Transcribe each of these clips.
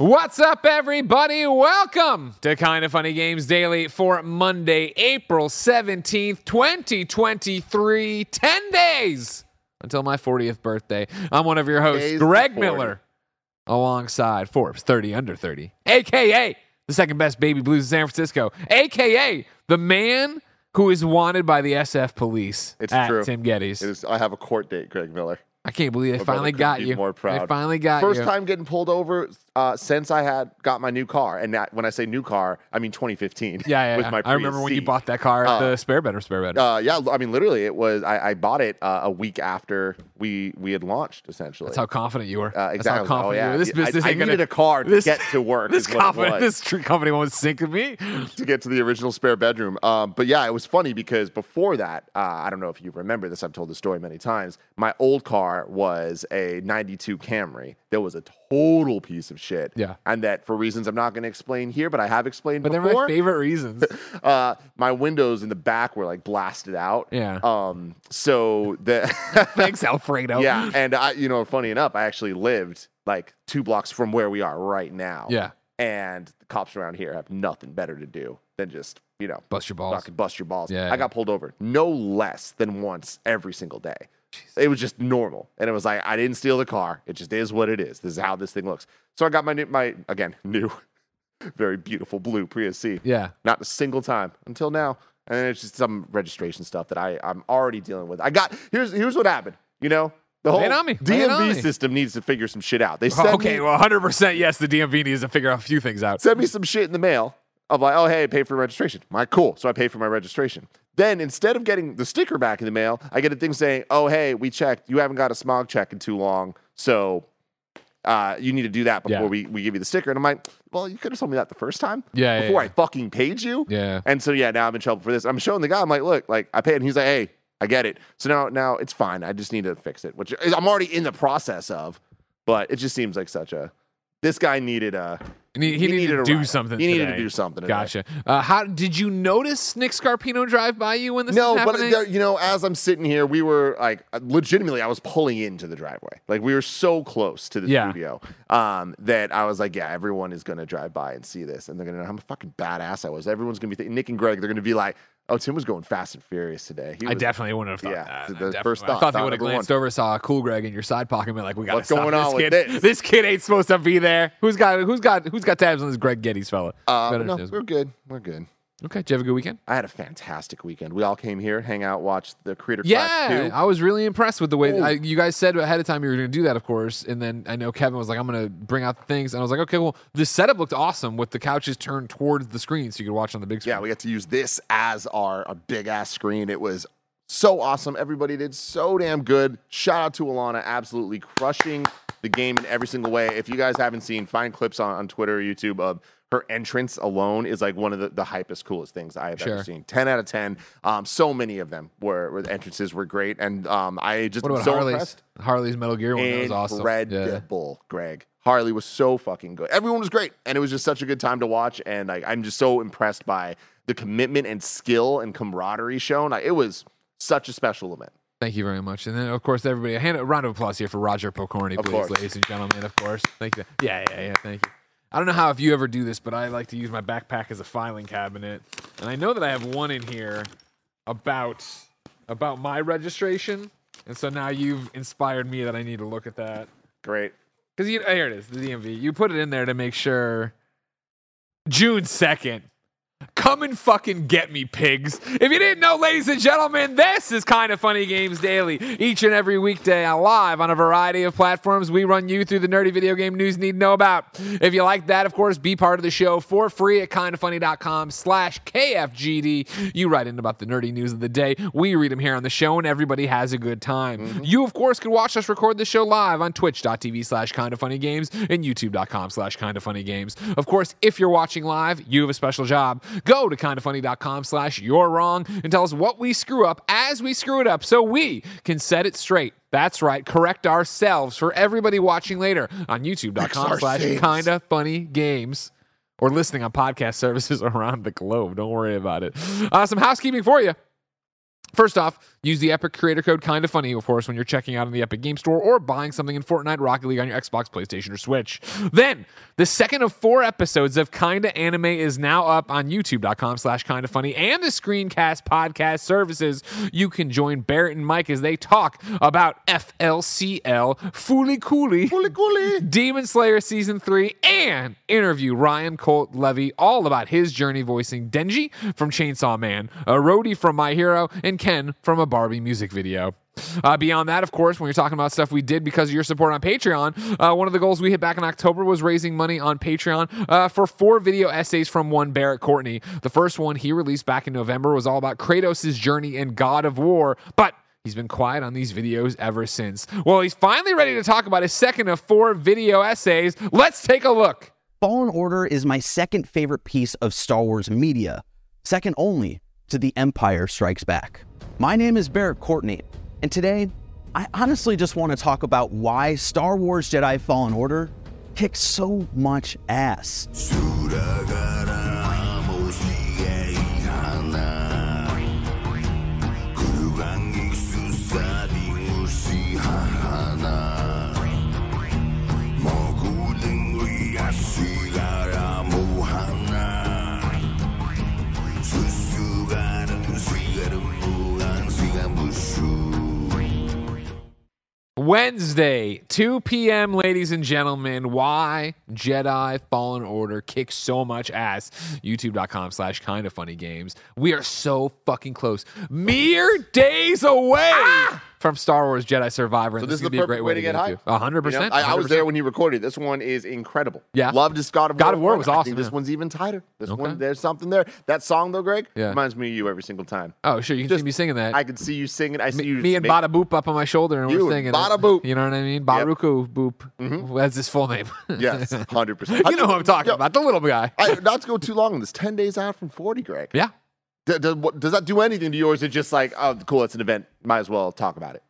What's up, everybody? Welcome to Kinda Funny Games Daily for Monday, April 17th, 2023. 10 days until my 40th birthday. I'm one of your hosts, Days Greg Miller, alongside Forbes 30 Under 30, aka the second best baby blues in San Francisco, aka the man who is wanted by the SF police It's at true. Tim Gettys. It is, I have a court date, Greg Miller. I can't believe they My finally got you. more They proud. finally got First you. time getting pulled over uh, since I had got my new car, and that, when I say new car, I mean 2015. Yeah, yeah. with yeah. my I remember when you bought that car at Uh, the spare bed or spare bed. Uh, yeah, I mean, literally, it was. I, I bought it uh, a week after we we had launched. Essentially, That's how confident you were. Uh, That's how exactly. confident Oh, yeah. you were. This business I gonna, needed a car to this, get to work, This is confident, this true company won't sink with me. to get to the original spare bedroom. Um, but yeah, it was funny because before that, uh, I don't know if you remember this. I've told the story many times. My old car was a '92 Camry. That was a total piece of shit. Yeah. and that for reasons I'm not going to explain here, but I have explained But they're my favorite reasons. uh, my windows in the back were like blasted out. Yeah. Um. So the Thanks, Alfredo. yeah, and I, you know, funny enough, I actually lived like two blocks from where we are right now. Yeah. And the cops around here have nothing better to do than just you know Bust your balls. bust your balls. Yeah, I got pulled over no less than once every single day. It was just normal, and it was like I didn't steal the car. It just is what it is. This is how this thing looks. So I got my new, my again new, very beautiful blue Prius C. Yeah. Not a single time until now, and then it's just some registration stuff that I I'm already dealing with. I got here's here's what happened. You know the whole me. Lay it on DMV system needs to figure some shit out. They sent Okay, me, well, 100% yes, the DMV needs to figure out a few things out. send me some shit in the mail of like, oh hey, pay for registration. I'm cool. So I pay for my registration. Then instead of getting the sticker back in the mail, I get a thing saying, oh hey, we checked. You haven't got a smog check in too long, so uh, you need to do that before Yeah. we, we give you the sticker. And I'm like, well, you could have told me that the first time. Yeah, yeah, Before yeah. I fucking paid you. Yeah. And so yeah, now I'm in trouble for this. I'm showing the guy. I'm like, look, like I paid, and he's like, hey, I get it. So now now it's fine. I just need to fix it, which is- I'm already in the process of. But it just seems like such a. This guy needed a. He, he He needed, needed to do ride. something. He needed to do something today. Gotcha. Uh, how did you notice Nick Scarpino drive by you when this No, was but there, you know, as I'm sitting here, we were like, legitimately, I was pulling into the driveway. Like we were so close to the Yeah. studio um, that I was like, yeah, everyone is gonna drive by and see this, and they're gonna know how fucking badass I was. Everyone's gonna be thinking, Nick and Greg, they're gonna be like, oh, Tim was going fast and furious today. He I was- definit't wouldn't have thought Yeah, that. the- I definitely- first I thought, thought they would have glanced over, saw a cool Greg in your side pocket, and been like, "We got What's going this on with kid. this?" kid ain't supposed to be there. Who's got who's got who's got tabs on this Greg Geddes fella?" Uh, no, we're good. We're good. Okay, did you have a good weekend? I had a fantastic weekend. We all came here, hang out, watch the Creator Yeah, Clash 2. I was really impressed with the way I, you guys said ahead of time you were going to do that, of course. And then I know Kevin was like, "I'm going to bring out the things," and I was like, "Okay, well, the setup looked awesome with the couches turned towards the screen, so you could watch on the big screen." Yeah, we got to use this as our a big ass screen. It was so awesome. Everybody did so damn good. Shout out to Alana, absolutely crushing the game in every single way. If you guys haven't seen, find clips on, on Twitter or YouTube of her entrance alone is like one of the, the hypest, coolest things I have Sure. ever seen. 10 out of 10. Um, so many of them were, were the entrances were great. And um, I just What about so Harley's? impressed. Harley's Metal Gear one that was awesome. Yeah. Incredible, Greg. Harley was so fucking good. Everyone was great, and it was just such a good time to watch. And like, I'm just so impressed by the commitment and skill and camaraderie shown. Like, it was such a special event. Thank you very much. And then, of course, everybody, a, hand, a round of applause here for Roger Pokorny, please, ladies and gentlemen. Of course. Thank you. Yeah, yeah, yeah. Thank you. I don't know how if you ever do this, but I like to use my backpack as a filing cabinet, and I know that I have one in here about about my registration, and so now you've inspired me that I need to look at that Great. because you here it is, the DMV. You put it in there to make sure. June second. Come and fucking get me, pigs. If you didn't know, ladies and gentlemen, this is Kinda Funny Games Daily. Each and every weekday, uh, live on a variety of platforms, we run you through the nerdy video game news you need to know about. If you like that, of course, be part of the show for free at kindafunny.com slash KFGD. You write in about the nerdy news of the day. We read them here on the show, and everybody has a good time. Mm-hmm. You, of course, can watch us record the show live on twitch.tv slash kindafunnygames and youtube.com slash kindafunnygames. Of course, if you're watching live, you have a special job. Go to kindafunny.com slash you're wrong and tell us what we screw up as we screw it up so we can set it straight. That's right, correct ourselves for everybody watching later on youtube.com slash kinda funny games or listening on podcast services around the globe. Don't worry about it. Uh, some housekeeping for you. First off, use the Epic creator code Kinda Funny, of course, when you're checking out in the Epic Game Store or buying something in Fortnite, Rocket League on your Xbox, PlayStation, or Switch. Then, the second of four episodes of Kinda Anime is now up on YouTube.com slash Kinda Funny and the Screencast podcast services. You can join Barrett and Mike as they talk about FLCL, Fooly Cooly, Cooly, cooly. Demon Slayer Season 3, and interview Ryan Colt Levy all about his journey voicing Denji from Chainsaw Man, a roadie from My Hero, and Ken from a Barbie music video. Uh, beyond that, of course, when you're talking about stuff we did because of your support on Patreon, uh, one of the goals we hit back in October was raising money on Patreon uh, for four video essays from one Barrett Courtney. The first one he released back in November was all about Kratos' journey in God of War, but He's been quiet on these videos ever since. Well, he's finally ready to talk about his second of four video essays. Let's take a look. Fallen Order is my second favorite piece of Star Wars media, second only to The Empire Strikes Back. My name is Barrett Courtney, and today I honestly just want to talk about why Star Wars Jedi Fallen Order kicks so much ass. Wednesday, 2 p.m., ladies and gentlemen. Why Jedi Fallen Order kicks so much ass? YouTube.com slash kinda funny games. We are so fucking close. Mere days away ah! From Star Wars Jedi Survivor. So and this is the gonna be a great perfect way to get, hype. into. A hundred You know, percent. I, I was there when he recorded. This one is incredible. Yeah. Loved his God of War. God of War was awesome, this yeah. one's even tighter. This Okay. one, there's something there. That song though, Greg, Yeah. reminds me of you every single time. Oh, sure. You can Just- see me singing that. I can see you singing. I see me, you. me and Bada Boop up on my shoulder and we're singing. Bada. Boop. You know what I mean? Baruku Boop. Mm-hmm. That's his full name. Yes, hundred percent. you know who I'm talking about. The little guy. Not to go too long on this. Ten days out from forty, Greg. Yeah. Does, does that do anything to you, or is it just like, oh, cool, it's an event. Might as well talk about it.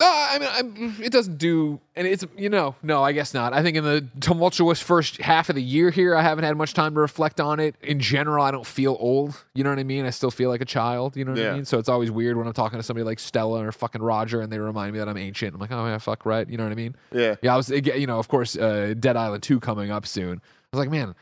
Uh, I mean, I'm, it doesn't do, and it's you know, no, I guess not. I think in the tumultuous first half of the year here, I haven't had much time to reflect on it. In general, I don't feel old. You know what I mean? I still feel like a child. You know what Yeah. I mean? So it's always weird when I'm talking to somebody like Stella or fucking Roger, and they remind me that I'm ancient. I'm like, oh yeah, fuck right. You know what I mean? Yeah. Yeah, I was, you know, of course, uh, Dead Island 2 coming up soon. I was like, man,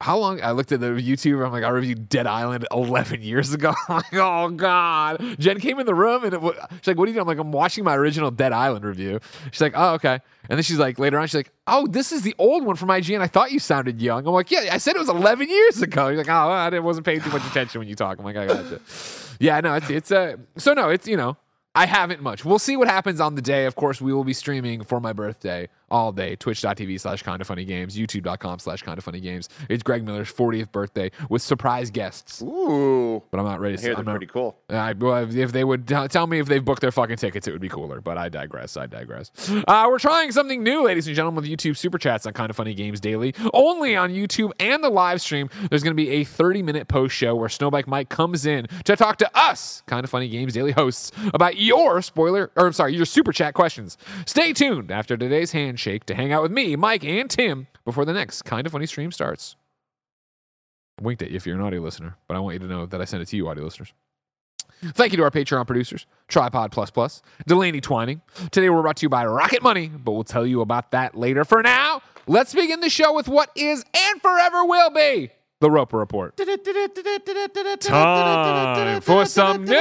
how long? I looked at the YouTube. I'm like, I reviewed Dead Island 11 years ago. Like, oh god. Jen came in the room and it, she's like, what are you doing? I'm like, I'm watching my original Dead Island review. She's like, oh okay. And then she's like, later on, she's like, oh, this is the old one from IGN. I thought you sounded young. I'm like, yeah, I said it was 11 years ago. You're like, oh, I didn't- wasn't paying too much attention when you talk. I'm like, I got you. Yeah, no, it's it's uh, so no, it's you know. I haven't much. We'll see what happens on the day. Of course, we will be streaming for my birthday all day. Twitch.tv slash kinda funny games, youtube.com slash kinda funny games. It's Greg Miller's 40th birthday with surprise guests. Ooh. But I'm not ready to I'm they're not, pretty cool. I, well, if- they would t- tell me if they've booked their fucking tickets, it would be cooler. But I digress. I digress. Uh, we're trying something new, ladies and gentlemen, with YouTube super chats on Kinda Funny Games Daily. Only on YouTube and the live stream. There's going to be a 30 minute post show where Snowbike Mike comes in to talk to us, Kinda Funny Games Daily hosts, about your spoiler, or I'm sorry, your super chat questions. Stay tuned after today's handshake to hang out with me, Mike, and Tim before the next Kinda Funny stream starts. I winked at you if you're an audio listener, but I want you to know that I sent it to you, audio listeners. Thank you to our Patreon producers, Tripod Plus Plus, Delaney Twining. Today we're brought to you by Rocket Money, but we'll tell you about that later. For now, let's begin the show with what is and forever will be the Roper Report. Time for some news.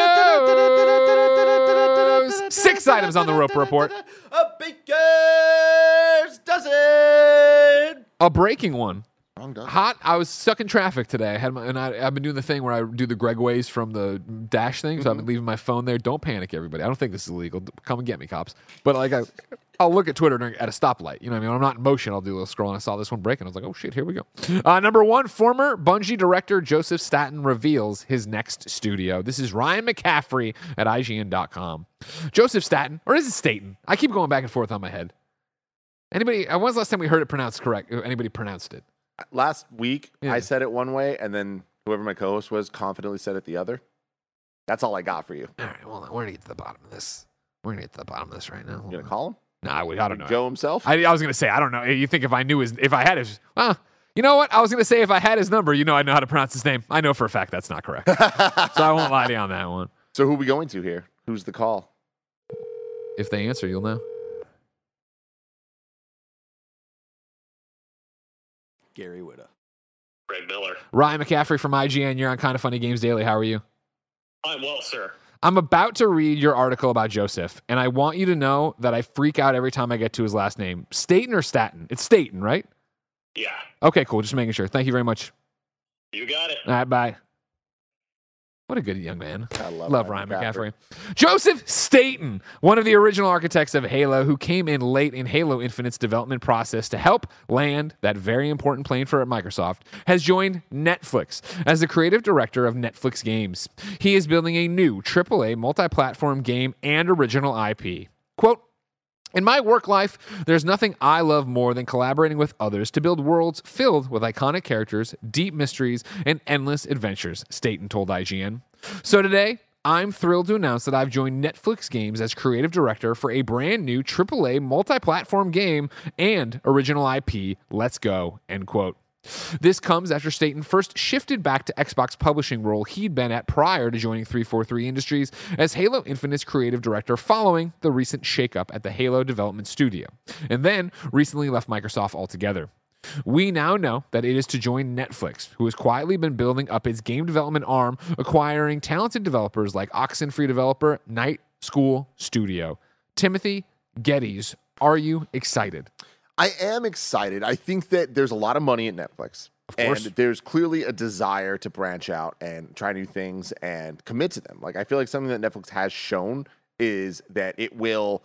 Six items on the Roper Report. A baker's dozen. A breaking one. Hot. I was stuck in traffic today. I had my, and I, I've been doing the thing where I do the Gregways from the dash thing. So I've been mm-hmm. leaving my phone there. Don't panic, everybody. I don't think this is illegal. Come and get me, cops. But like I, I'll look at Twitter during, at a stoplight. You know what I mean? When I'm not in motion. I'll do a little scroll. And I saw this one break, and I was like, oh shit, here we go. Uh, number one, former Bungie director Joseph Staten reveals his next studio. This is Ryan McCaffrey at IGN.com. Joseph Staten, or is it Staten? I keep going back and forth on my head. Anybody? uh, When's the last time we heard it pronounced correct? uh, Anybody pronounced it? Last week, Yeah. I said it one way, and then whoever my co-host was confidently said it the other. That's all I got for you. All right, well, we're gonna get to the bottom of this. We're gonna get to the bottom of this right now. You gonna call him? Nah, we, I don't know. Joe himself? I, I was gonna say I don't know. You think if I knew his, if I had his, well, you know what? I was gonna say if I had his number, you know, I know how to pronounce his name. I know for a fact that's not correct, so I won't lie to you on that one. so who we going to here? Who's the call? If they answer, you'll know. Gary Whitta. Greg Miller. Ryan McCaffrey from IGN. You're on Kinda Funny Games Daily. How are you? I'm well, sir. I'm about to read your article about Joseph, and I want you to know that I freak out every time I get to his last name. Staten or Staten? It's Staten, right? Yeah, Okay, cool. Just making sure. Thank you very much. you got it. All right, bye. What a good young man. I love, Love Ryan McCaffrey. Joseph Staten, one of the original architects of Halo, who came in late in Halo Infinite's development process to help land that very important plane for Microsoft, has joined Netflix as the creative director of Netflix Games. He is building a new AAA multi platform game and original IP. Quote, in my work life, there's nothing I love more than collaborating with others to build worlds filled with iconic characters, deep mysteries, and endless adventures, Staten told IGN. So today, I'm thrilled to announce that I've joined Netflix Games as creative director for a brand new AAA multi platform game and original IP. Let's go. End quote. This comes after Staten first shifted back to Xbox publishing role he'd been at prior to joining 343 Industries as Halo Infinite's creative director following the recent shakeup at the Halo development studio, and then recently left Microsoft altogether. We now know that it is to join Netflix, who has quietly been building up its game development arm, acquiring talented developers like Oxenfree developer Night School Studio. Timothy Gettys, are you excited? I am excited. I think that there's a lot of money at Netflix. Of course. And there's clearly a desire to branch out and try new things and commit to them. Like I feel like something that Netflix has shown is that it will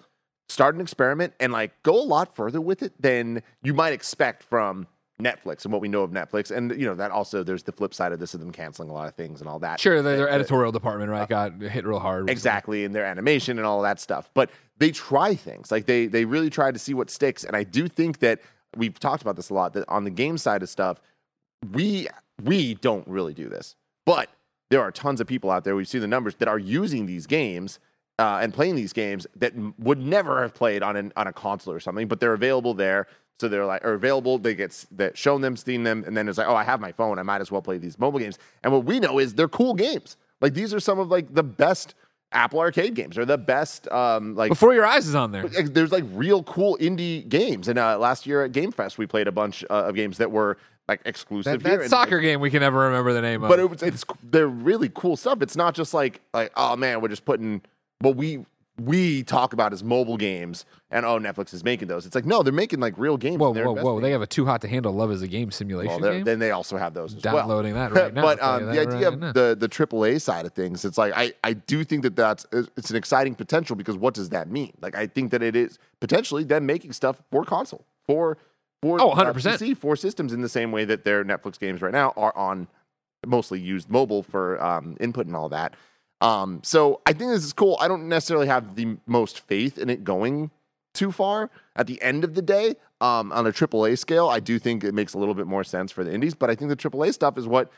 start an experiment and like go a lot further with it than you might expect from Netflix and what we know of Netflix. And you know, that also there's the flip side of this of them canceling a lot of things and all that. Sure, their, their Uh, editorial department, right, got hit real hard. exactly in their animation and all that stuff but they try things like they they really try to see what sticks and i do think that we've talked about this a lot that on the game side of stuff we we don't really do this but there are tons of people out there we've seen the numbers that are using these games uh, and playing these games that would never have played on an on a console or something but they're available there so they're like are available they get that shown them seen them and then it's like oh i have my phone i might as well play these mobile games and what we know is they're cool games like these are some of like the best apple arcade games or the best um like Before your eyes is on there. there's like real cool indie games and uh, last year at game fest we played a bunch uh, of games that were like exclusive That, that and- soccer game we can never remember the name of. but it was, it's they're really cool stuff. It's not just like like oh man, we're just putting what we we talk about as mobile games and oh Netflix is making those. It's like no, they're making like real games. whoa, whoa, whoa! They have a too hot to handle love as a game simulation well, game. then they also have those as well. Downloading that right now. but um, the idea right now. of the the AAA side of things, it's like I I do think that that's it's an exciting potential because what does that mean? Like I think that it is potentially them making stuff for console for for Oh, uh, 100%. PC, for systems in the same way that their Netflix games right now are on mostly used mobile for um, input and all that. Um, so I think this is cool. I don't necessarily have the most faith in it going too far. At the end of the day, um, on a AAA scale, I do think it makes a little bit more sense for the indies. But I think the AAA stuff is what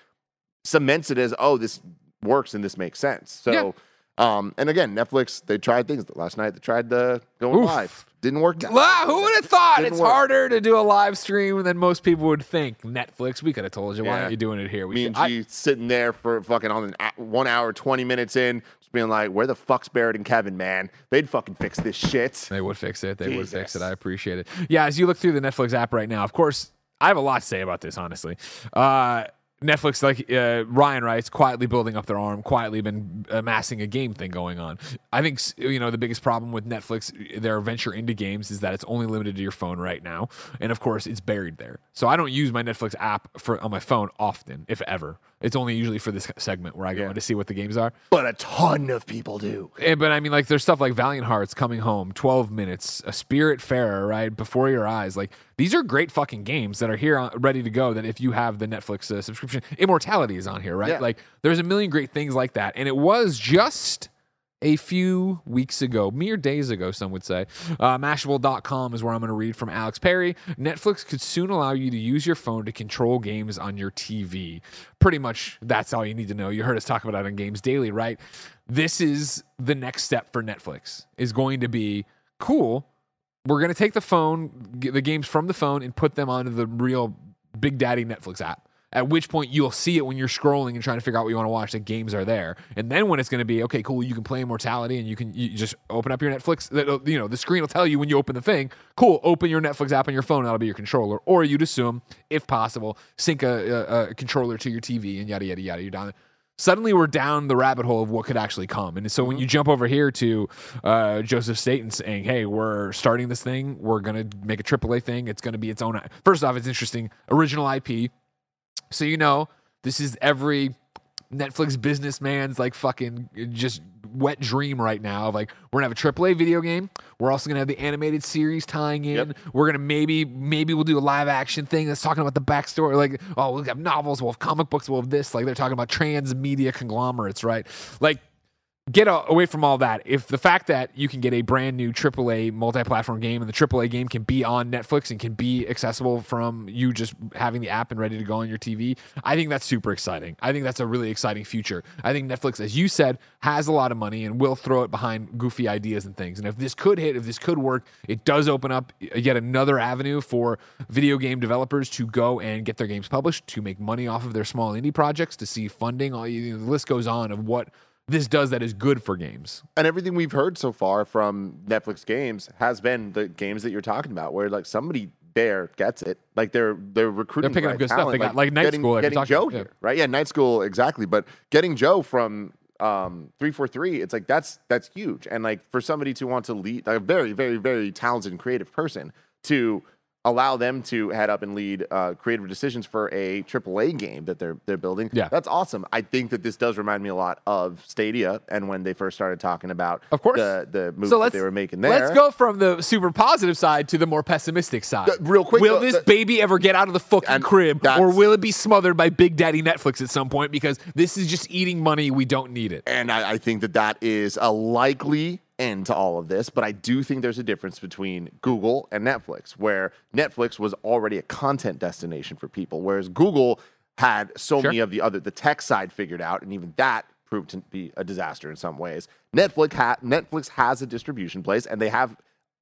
cements it as oh, this works and this makes sense. So. Yeah. Um, and again, Netflix, they tried things last night. They tried the going Oof. live. Didn't work. out. Wow, who would have thought Didn't it's work. harder to do a live stream than most people would think? Netflix, we could have told you. Why aren't you doing it here? We Me should- and I- G sitting there for fucking on an one hour, 20 minutes in, just being like, where the fuck's Barrett and Kevin, man? They'd fucking fix this shit. They would fix it. They would fix it. I appreciate it. Yeah, as you look through the Netflix app right now, of course, I have a lot to say about this, honestly. Uh, Netflix, like uh, Ryan writes, quietly building up their arm, quietly been amassing a game thing going on. I think you know the biggest problem with Netflix, their venture into games, is that it's only limited to your phone right now, and of course it's buried there. So I don't use my Netflix app for on my phone often, if ever. It's only usually for this segment where I go Yeah. in to see what the games are. But a ton of people do. Eh, but I mean, like, there's stuff like Valiant Hearts coming home, 12 minutes, a Spiritfarer, right before your eyes. Like, these are great fucking games that are here on, ready to go. That if you have the Netflix uh, subscription, Immortality is on here, right? Yeah. Like, there's a million great things like that, and it was just a few weeks ago, mere days ago, some would say. Uh, Mashable.com is where I'm going to read from Alex Perry. Netflix could soon allow you to use your phone to control games on your TV. Pretty much that's all you need to know. You heard us talk about it on Games Daily, right? This is the next step for Netflix, is going to be cool. We're going to take the phone, the games from the phone, and put them onto the real Big Daddy Netflix app. At which point you'll see it when you're scrolling and trying to figure out what you want to watch. The games are there, and then when it's going to be okay, cool. You can play Immortality, and you can you just open up your Netflix. You know the screen will tell you when you open the thing. Cool, open your Netflix app on your phone. That'll be your controller, or you'd assume, if possible, sync a, a, a controller to your TV, and yada yada yada. You're down. Suddenly we're down the rabbit hole of what could actually come, and so when you jump over here to uh, Joseph Staten saying, "Hey, we're starting this thing. We're gonna make a AAA thing. It's gonna be its own." First off, it's interesting. Original IP. So you know, this is every Netflix businessman's like fucking just wet dream right now of like we're gonna have a AAA video game. We're also gonna have the animated series tying in. Yep. We're gonna maybe maybe we'll do a live action thing that's talking about the backstory. Like oh we'll have novels, we'll have comic books, we'll have this. Like they're talking about transmedia conglomerates, right? Like get away from all that. If the fact that you can get a brand new AAA multi-platform game and the AAA game can be on Netflix and can be accessible from you just having the app and ready to go on your TV, I think that's super exciting. I think that's a really exciting future. I think Netflix, as you said, has a lot of money and will throw it behind goofy ideas and things. And if this could hit, if this could work, it does open up yet another avenue for video game developers to go and get their games published, to make money off of their small indie projects, to see funding. All you know, the list goes on of what this does that is good for games. And everything we've heard so far from Netflix games has been the games that you're talking about, where like somebody there gets it. Like they're they're recruiting. They're picking up good stuff. They talent, got, like, Night getting, School, like getting Joe about, yeah. here, right? Yeah, Night School exactly. But getting Joe from um three four three, it's like that's that's huge. And like for somebody to want to lead, like a very very very talented and creative person to allow them to head up and lead uh, creative decisions for a AAA game that they're they're building. Yeah. that's awesome. I think that this does remind me a lot of Stadia and when they first started talking about Of course. the the moves So that they were making there. Let's go from the super positive side to the more pessimistic side. Uh, real quick, will though, this the- baby ever get out of the fucking crib, or will it be smothered by Big Daddy Netflix at some point? Because this is just eating money. We don't need it. And I, I think that that is a likely end to all of this. But I do think there's a difference between Google and Netflix, where Netflix was already a content destination for people, whereas Google had so Sure. many of the other the tech side figured out, and even that proved to be a disaster in some ways. Netflix ha- Netflix has a distribution place, and they have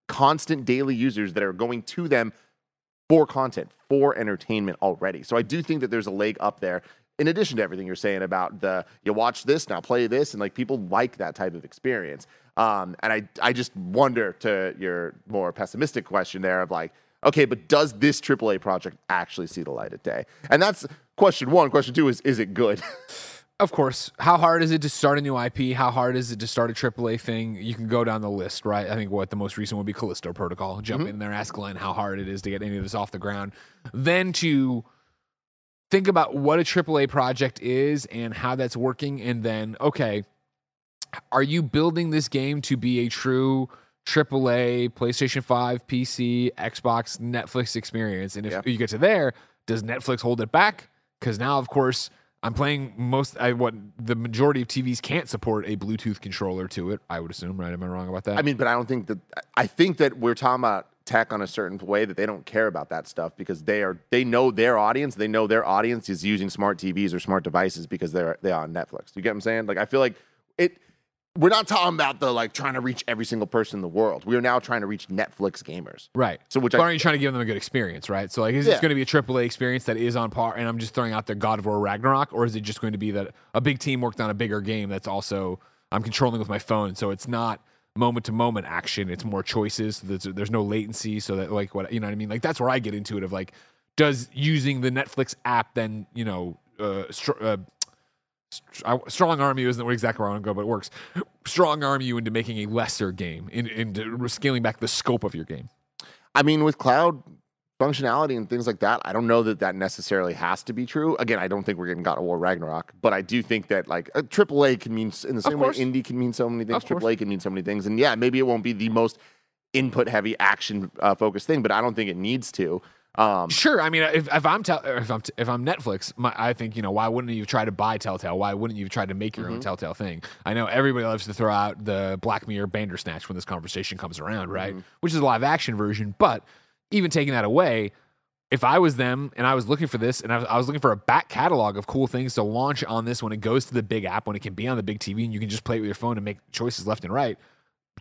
constant daily users that are going to them for content, for entertainment already. So I do think that there's a leg up there. In addition to everything you're saying about the you watch this now play this and like people like that type of experience. Um, and I I just wonder to your more pessimistic question there of like okay, but does this AAA project actually see the light of day? And that's question one. Question two is is it good? Of course. How hard is it to start a new IP? How hard is it to start a AAA thing? You can go down the list, right? I think what the most recent would be Callisto Protocol. Jump in there, ask Glenn how hard it is to get any of this off the ground. Then to think about what a AAA project is and how that's working. And then, okay, are you building this game to be a true AAA, PlayStation 5, PC, Xbox, Netflix experience? And if Yeah. you get to there, does Netflix hold it back? Because now, of course, I'm playing most. I what the majority of TVs can't support a Bluetooth controller to it. I would assume, right? Am I wrong about that? I mean, but I don't think that I think that we're talking about tech on a certain way that they don't care about that stuff because they are they know their audience. They know their audience is using smart TVs or smart devices because they're they are on Netflix. You get what I'm saying? Like I feel like it we're not talking about the like trying to reach every single person in the world. We are now trying to reach Netflix gamers. Right. So which but I- aren't you trying to give them a good experience, right? So like, is Yeah. this going to be a AAA experience that is on par? And I'm just throwing out there God of War Ragnarok, or is it just going to be that a big team worked on a bigger game that's also I'm controlling with my phone, so it's not moment to moment action. It's more choices. There's, there's no latency, so that like what you know what I mean. Like that's where I get into it of like, does using the Netflix app then you know uh, str- uh, strong arm you isn't exactly where I want to go, but it works. Strong arm you into making a lesser game, in, into scaling back the scope of your game. I mean, with cloud functionality and things like that, I don't know that that necessarily has to be true. Again, I don't think we're getting God of War Ragnarok, but I do think that like a AAA can mean in the same way indie can mean so many things. AAA can mean so many things, and yeah, maybe it won't be the most input heavy action uh, focused thing, but I don't think it needs to. Um, Sure. I mean, if, if I'm tel- if I'm if I'm Netflix, my, I think you know why wouldn't you try to buy Telltale? Why wouldn't you try to make your own Telltale thing? I know everybody loves to throw out the Black Mirror Bandersnatch when this conversation comes around, right? Which is a live action version, but even taking that away, if I was them and I was looking for this and I was, I was looking for a back catalog of cool things to launch on this when it goes to the big app, when it can be on the big TV and you can just play it with your phone and make choices left and right.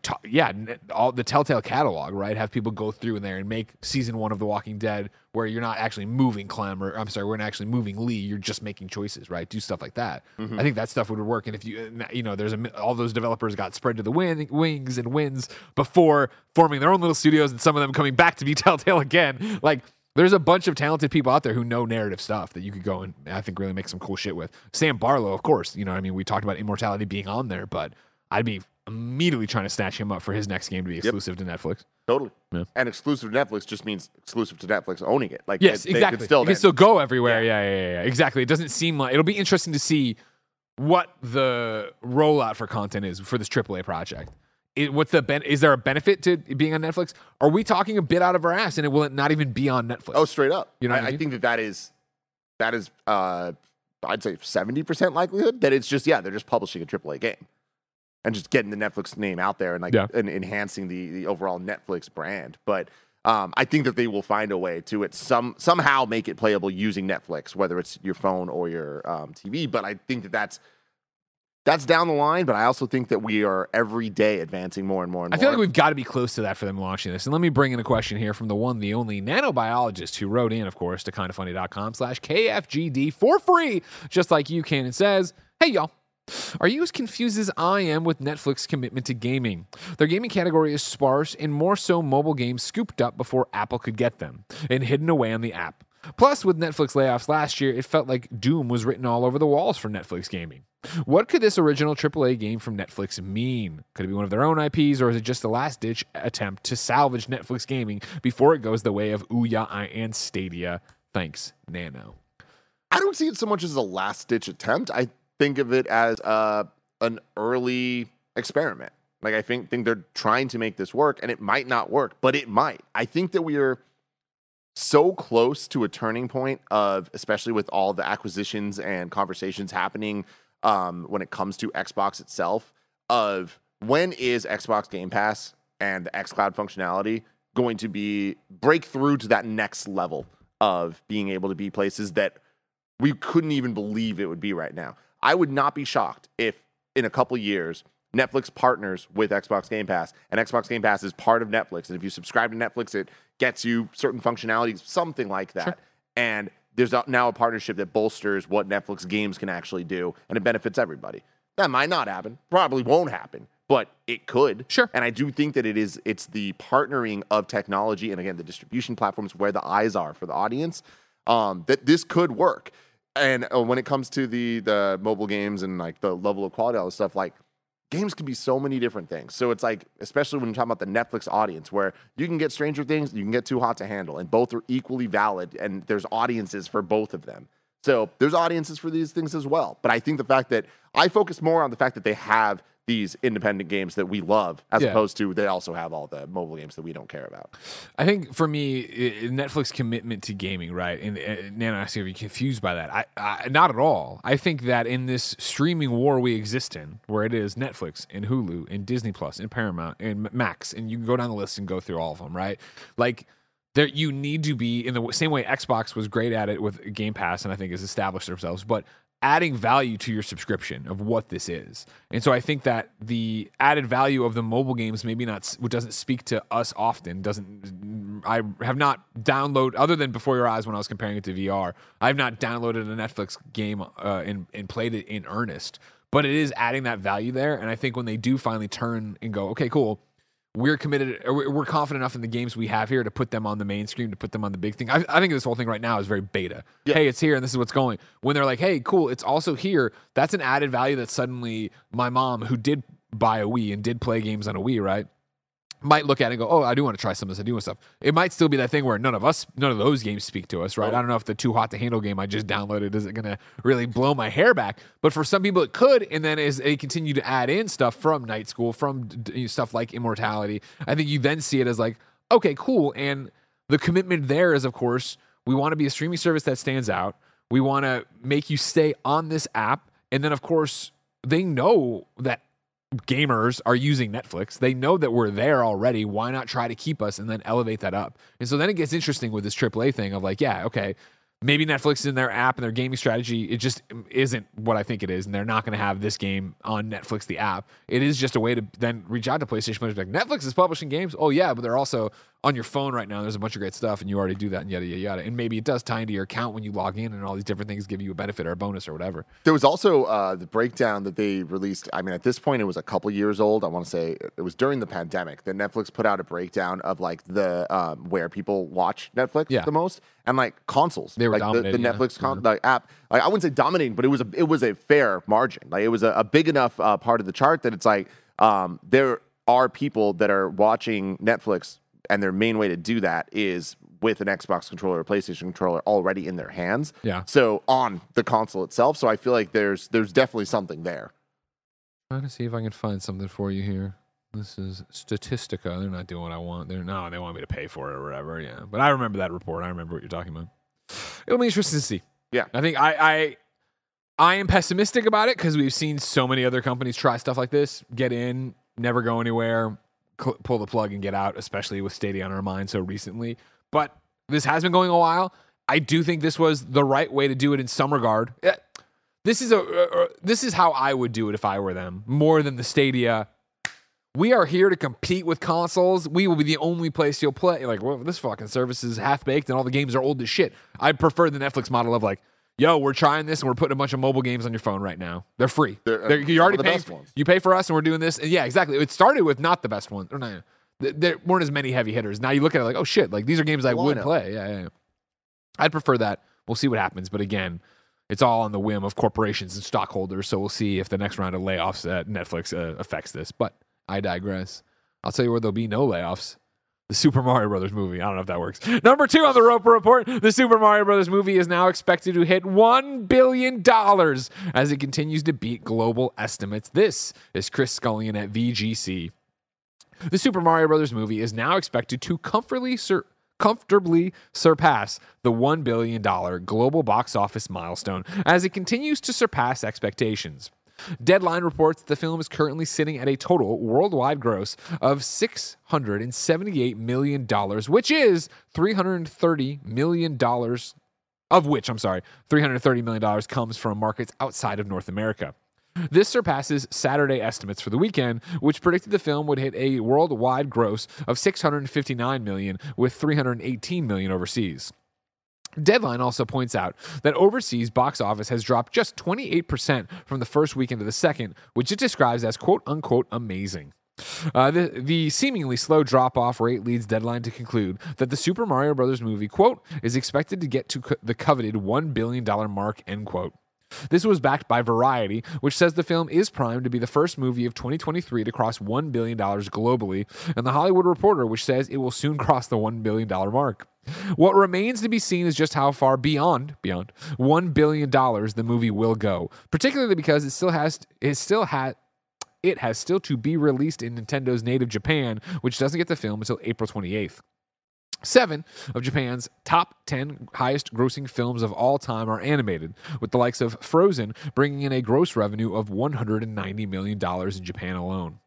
T- yeah, all the Telltale catalog, right? Have people go through in there and make season one of The Walking Dead where you're not actually moving Clem or I'm sorry, we're not actually moving Lee. You're just making choices, right? Do stuff like that. Mm-hmm. I think that stuff would work. And if you, you know, there's a all those developers got spread to the win, wings and wins before forming their own little studios, and some of them coming back to be Telltale again. Like there's a bunch of talented people out there who know narrative stuff that you could go and I think really make some cool shit with. Sam Barlow, of course, you know, what I mean, we talked about immortality being on there, but I'd be immediately trying to snatch him up for his next game to be exclusive to Netflix. Totally. Yeah. And exclusive to Netflix just means exclusive to Netflix owning it. Like Yes, they, they exactly. could still it can still go everywhere. Yeah. Yeah, yeah, yeah, Exactly. It doesn't seem like it'll be interesting to see what the rollout for content is for this AAA project. It, what's the ben- is there a benefit to being on Netflix? Are we talking a bit out of our ass and it will not even be on Netflix? Oh, straight up. You know I, what I I think that that is that is uh I'd say seventy percent likelihood that it's just yeah they're just publishing a AAA game and just getting the Netflix name out there and like Yeah. and enhancing the the overall Netflix brand. But um, I think that they will find a way to it some somehow make it playable using Netflix, whether it's your phone or your um, TV. But I think that that's that's down the line. But I also think that we are every day advancing more and more and I more. feel like we've got to be close to that for them launching this. And let me bring in a question here from the one, the only nanobiologist who wrote in, of course, to kindafunny.com slash KFGD for free, just like you can. It says, Hey, y'all. Are you as confused as I am with Netflix's commitment to gaming? Their gaming category is sparse and more so mobile games scooped up before Apple could get them and hidden away on the app. Plus, with Netflix layoffs last year, it felt like Doom was written all over the walls for Netflix gaming. What could this original AAA game from Netflix mean? Could it be one of their own IPs, or is it just a last ditch attempt to salvage Netflix gaming before it goes the way of Ouya and Stadia? Thanks, Nano. I don't see it so much as a last ditch attempt. I think of it as uh, an early experiment. Like I think think they're trying to make this work, and it might not work, but it might. I think that we are so close to a turning point of, especially with all the acquisitions and conversations happening um, when it comes to Xbox itself, of when is Xbox Game Pass and the xCloud functionality going to be break through to that next level of being able to be places that we couldn't even believe it would be right now. I would not be shocked if in a couple years Netflix partners with Xbox Game Pass and Xbox Game Pass is part of Netflix. And if you subscribe to Netflix, it gets you certain functionalities, something like that. And there's now a partnership that bolsters what Netflix games can actually do, and it benefits everybody. That might not happen, probably won't happen, but it could. Sure. And I do think that it is it's the partnering of technology and again the distribution platforms where the eyes are for the audience um, that this could work. And uh, when it comes to the the mobile games and like the level of quality, all this stuff, like games can be so many different things. So it's like, especially when you're talking about the Netflix audience, where you can get Stranger Things, you can get Too Hot to Handle, and both are equally valid, and there's audiences for both of them. So there's audiences for these things as well. But I think the fact that I focus more on the fact that they have these independent games that we love, as Yeah. opposed to they also have all the mobile games that we don't care about. I think for me, Netflix commitment to gaming, right? And uh, Nano asked if you're confused by that. I, I not at all. I think that in this streaming war we exist in, where it is Netflix and Hulu and Disney Plus and Paramount and Max, and you can go down the list and go through all of them, right? Like there, you need to be in the same way Xbox was great at it with Game Pass, and I think has established themselves, but adding value to your subscription of what this is. And so I think that the added value of the mobile games maybe not which doesn't speak to us often. Doesn't I have not download other than Before Your Eyes when I was comparing it to VR. I've not downloaded a Netflix game uh, and and played it in earnest. But it is adding that value there, and I think when they do finally turn and go, okay, cool, we're committed, or we're confident enough in the games we have here to put them on the main screen, to put them on the big thing. I, I think this whole thing right now is very beta. Hey, it's here and this is what's going. When they're like, hey, cool, it's also here. That's an added value that suddenly my mom, who did buy a Wii and did play games on a Wii, right? Might look at it and go, "Oh, I do want to try some of this. I do want stuff." It might still be that thing where none of us, none of those games speak to us, right? I don't know if the too hot to handle game I just downloaded is it going to really blow my hair back, but for some people it could. And then as they continue to add in stuff from Night School, from stuff like Immortality, I think you then see it as like, okay, cool. And the commitment there is, of course, we want to be a streaming service that stands out. We want to make you stay on this app, and then of course they know that gamers are using Netflix. They know that we're there already. Why not try to keep us and then elevate that up? And so then it gets interesting with this AAA thing of like, yeah, okay, maybe Netflix in their app and their gaming strategy, it just isn't what I think it is. And they're not going to have this game on Netflix, the app. It is just a way to then reach out to PlayStation players like, Netflix is publishing games. Oh, yeah, but they're also on your phone right now. There's a bunch of great stuff and you already do that and yada, yada, yada. And maybe it does tie into your account when you log in and all these different things give you a benefit or a bonus or whatever. There was also uh, the breakdown that they released. I mean, at this point, it was a couple years old. I want to say it was during the pandemic that Netflix put out a breakdown of like the um, where people watch Netflix Yeah. the most and like consoles. They were like the, the yeah. Netflix con- like, app. Like I wouldn't say dominating, but it was a it was a fair margin. Like it was a, a big enough uh, part of the chart that it's like um, there are people that are watching Netflix, and their main way to do that is with an Xbox controller or PlayStation controller already in their hands. Yeah. So on the console itself. So I feel like there's there's definitely something there. Trying to see if I can find something for you here. This is Statistica. They're not doing what I want. They're no, they want me to pay for it or whatever. Yeah, but I remember that report. I remember what you're talking about. It'll be interesting to see. Yeah. I think I I, I am pessimistic about it because we've seen so many other companies try stuff like this, get in, never go anywhere, cl- pull the plug and get out. Especially with Stadia on our mind so recently. But this has been going a while. I do think this was the right way to do it in some regard. Eh, This is a uh, uh, this is how I would do it if I were them, more than the Stadia. We are here to compete with consoles. We will be the only place you'll play. Like, well, this fucking service is half baked and all the games are old as shit. I prefer the Netflix model of like, yo, we're trying this and we're putting a bunch of mobile games on your phone right now. They're free. They're, uh, They're- you already pay. You pay for us and we're doing this. And yeah, exactly. It started with not the best ones. Or not, there weren't as many heavy hitters. Now you look at it like, oh shit, like these are games I would lineup. play. Yeah, yeah, yeah. I'd prefer that. We'll see what happens. But again, it's all on the whim of corporations and stockholders. So we'll see if the next round of layoffs at Netflix uh, affects this. But I digress. I'll tell you where there'll be no layoffs. The Super Mario Brothers movie. I don't know if that works. Number two on the Roper Report the Super Mario Brothers movie is now expected to hit $1 billion as it continues to beat global estimates. This is Chris Scullion at VGC. The Super Mario Brothers movie is now expected to comfortably sur- comfortably surpass the $1 billion global box office milestone as it continues to surpass expectations. Deadline reports that the film is currently sitting at a total worldwide gross of $678 million, which is $330 million of which, I'm sorry, $330 million comes from markets outside of North America. This surpasses Saturday estimates for the weekend, which predicted the film would hit a worldwide gross of 659 million with 318 million overseas. Deadline also points out that overseas box office has dropped just 28% from the first weekend to the second, which it describes as quote unquote amazing. Uh, the, the seemingly slow drop off rate leads Deadline to conclude that the Super Mario Brothers movie, quote, is expected to get to co- the coveted $1 billion mark, end quote. This was backed by Variety, which says the film is primed to be the first movie of 2023 to cross $1 billion globally, and The Hollywood Reporter, which says it will soon cross the $1 billion mark. What remains to be seen is just how far beyond beyond $1 billion the movie will go, particularly because it still has it still had it has still to be released in Nintendo's native Japan, which doesn't get the film until April 28th. Seven of Japan's top 10 highest grossing films of all time are animated, with the likes of Frozen bringing in a gross revenue of $190 million in Japan alone.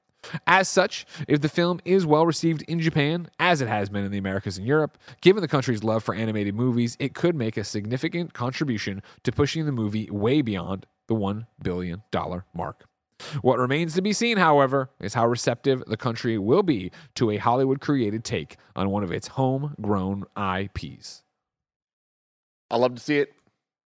As such, if the film is well received in Japan, as it has been in the Americas and Europe, given the country's love for animated movies, it could make a significant contribution to pushing the movie way beyond the $1 billion mark. What remains to be seen, however, is how receptive the country will be to a Hollywood created take on one of its homegrown IPs. I love to see it.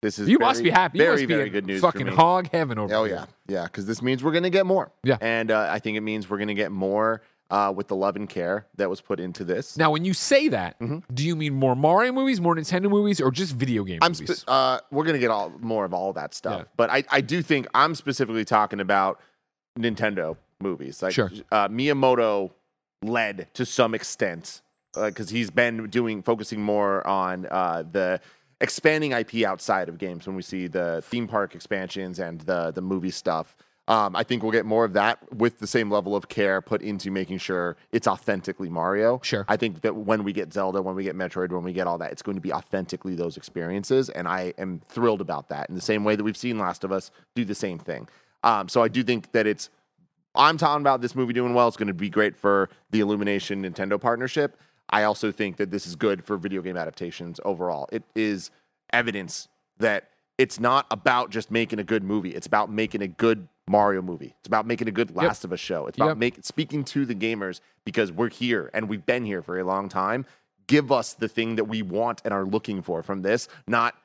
This is You very, must be happy. You Very, must be very good news. for fucking hog heaven over Oh here. yeah, yeah, because this means we're gonna get more. Yeah. and uh, I think it means we're gonna get more uh, with the love and care that was put into this. Now, when you say that, Mhm. do you mean more Mario movies, more Nintendo movies, or just video game I'm movies? spe- uh, we're gonna get all more of all that stuff, Yeah. but I, I do think I'm specifically talking about Nintendo movies. Like Sure. uh, Miyamoto led to some extent because he's been doing focusing more on uh, the expanding IP outside of games. When we see the theme park expansions and the the movie stuff, um, I think we'll get more of that with the same level of care put into making sure it's authentically Mario. Sure. I think that when we get Zelda, when we get Metroid, when we get all that, it's going to be authentically those experiences, and I am thrilled about that. In the same way that we've seen Last of Us do the same thing. Um, so I do think that it's. I'm talking about this movie doing well. It's going to be great for the Illumination Nintendo partnership. I also think that this is good for video game adaptations overall. It is evidence that it's not about just making a good movie. It's about making a good Mario movie. It's about making a good Last of Us show. It's about Yep. make, speaking to the gamers because we're here and we've been here for a long time. Give us the thing that we want and are looking for from this, not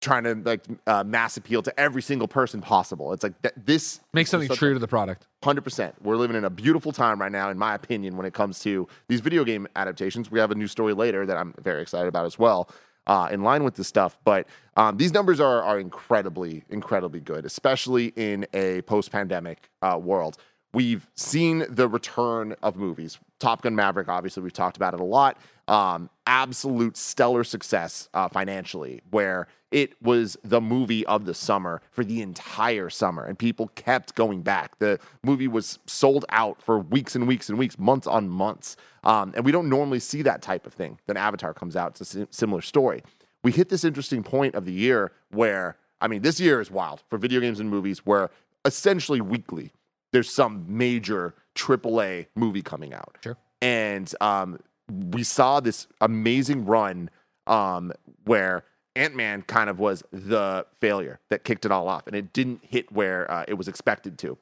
trying to like uh, mass appeal to every single person possible. It's like th- this makes something true to the product. Hundred percent. We're living in a beautiful time right now, in my opinion, when it comes to these video game adaptations. We have a new story later that I'm very excited about as well, uh, in line with this stuff. But um, these numbers are are incredibly, incredibly good, especially in a post-pandemic uh, world. We've seen the return of movies. Top Gun Maverick, obviously, we've talked about it a lot. Um, absolute stellar success uh, financially, where it was the movie of the summer for the entire summer, and people kept going back. The movie was sold out for weeks and weeks and weeks, months on months. Um, and we don't normally see that type of thing. Then Avatar comes out, it's a si- similar story. We hit this interesting point of the year where, I mean, this year is wild for video games and movies, where essentially weekly there's some major AAA movie coming out. Sure. And um, we saw this amazing run um, where Ant Man kind of was the failure that kicked it all off, and it didn't hit where uh, it was expected to.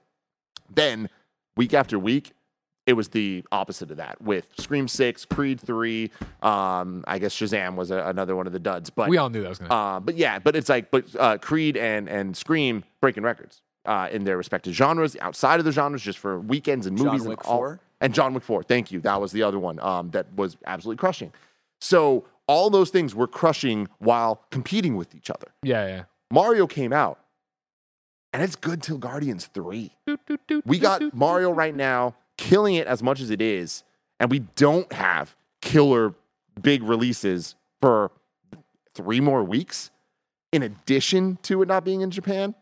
Then, week after week, it was the opposite of that with Scream 6, Creed 3. Um, I guess Shazam was a, another one of the duds. But We all knew that was going to uh, but yeah, but it's like, but uh, Creed and and Scream breaking records uh, in their respective genres, outside of the genres, just for weekends and John movies. Wick and all, 4? and John Wick Four. Thank you. That was the other one um, that was absolutely crushing. So all those things were crushing while competing with each other. Yeah, yeah. Mario came out, and it's good till Guardians Three. We got Mario right now killing it as much as it is, and we don't have killer big releases for three more weeks. In addition to it not being in Japan,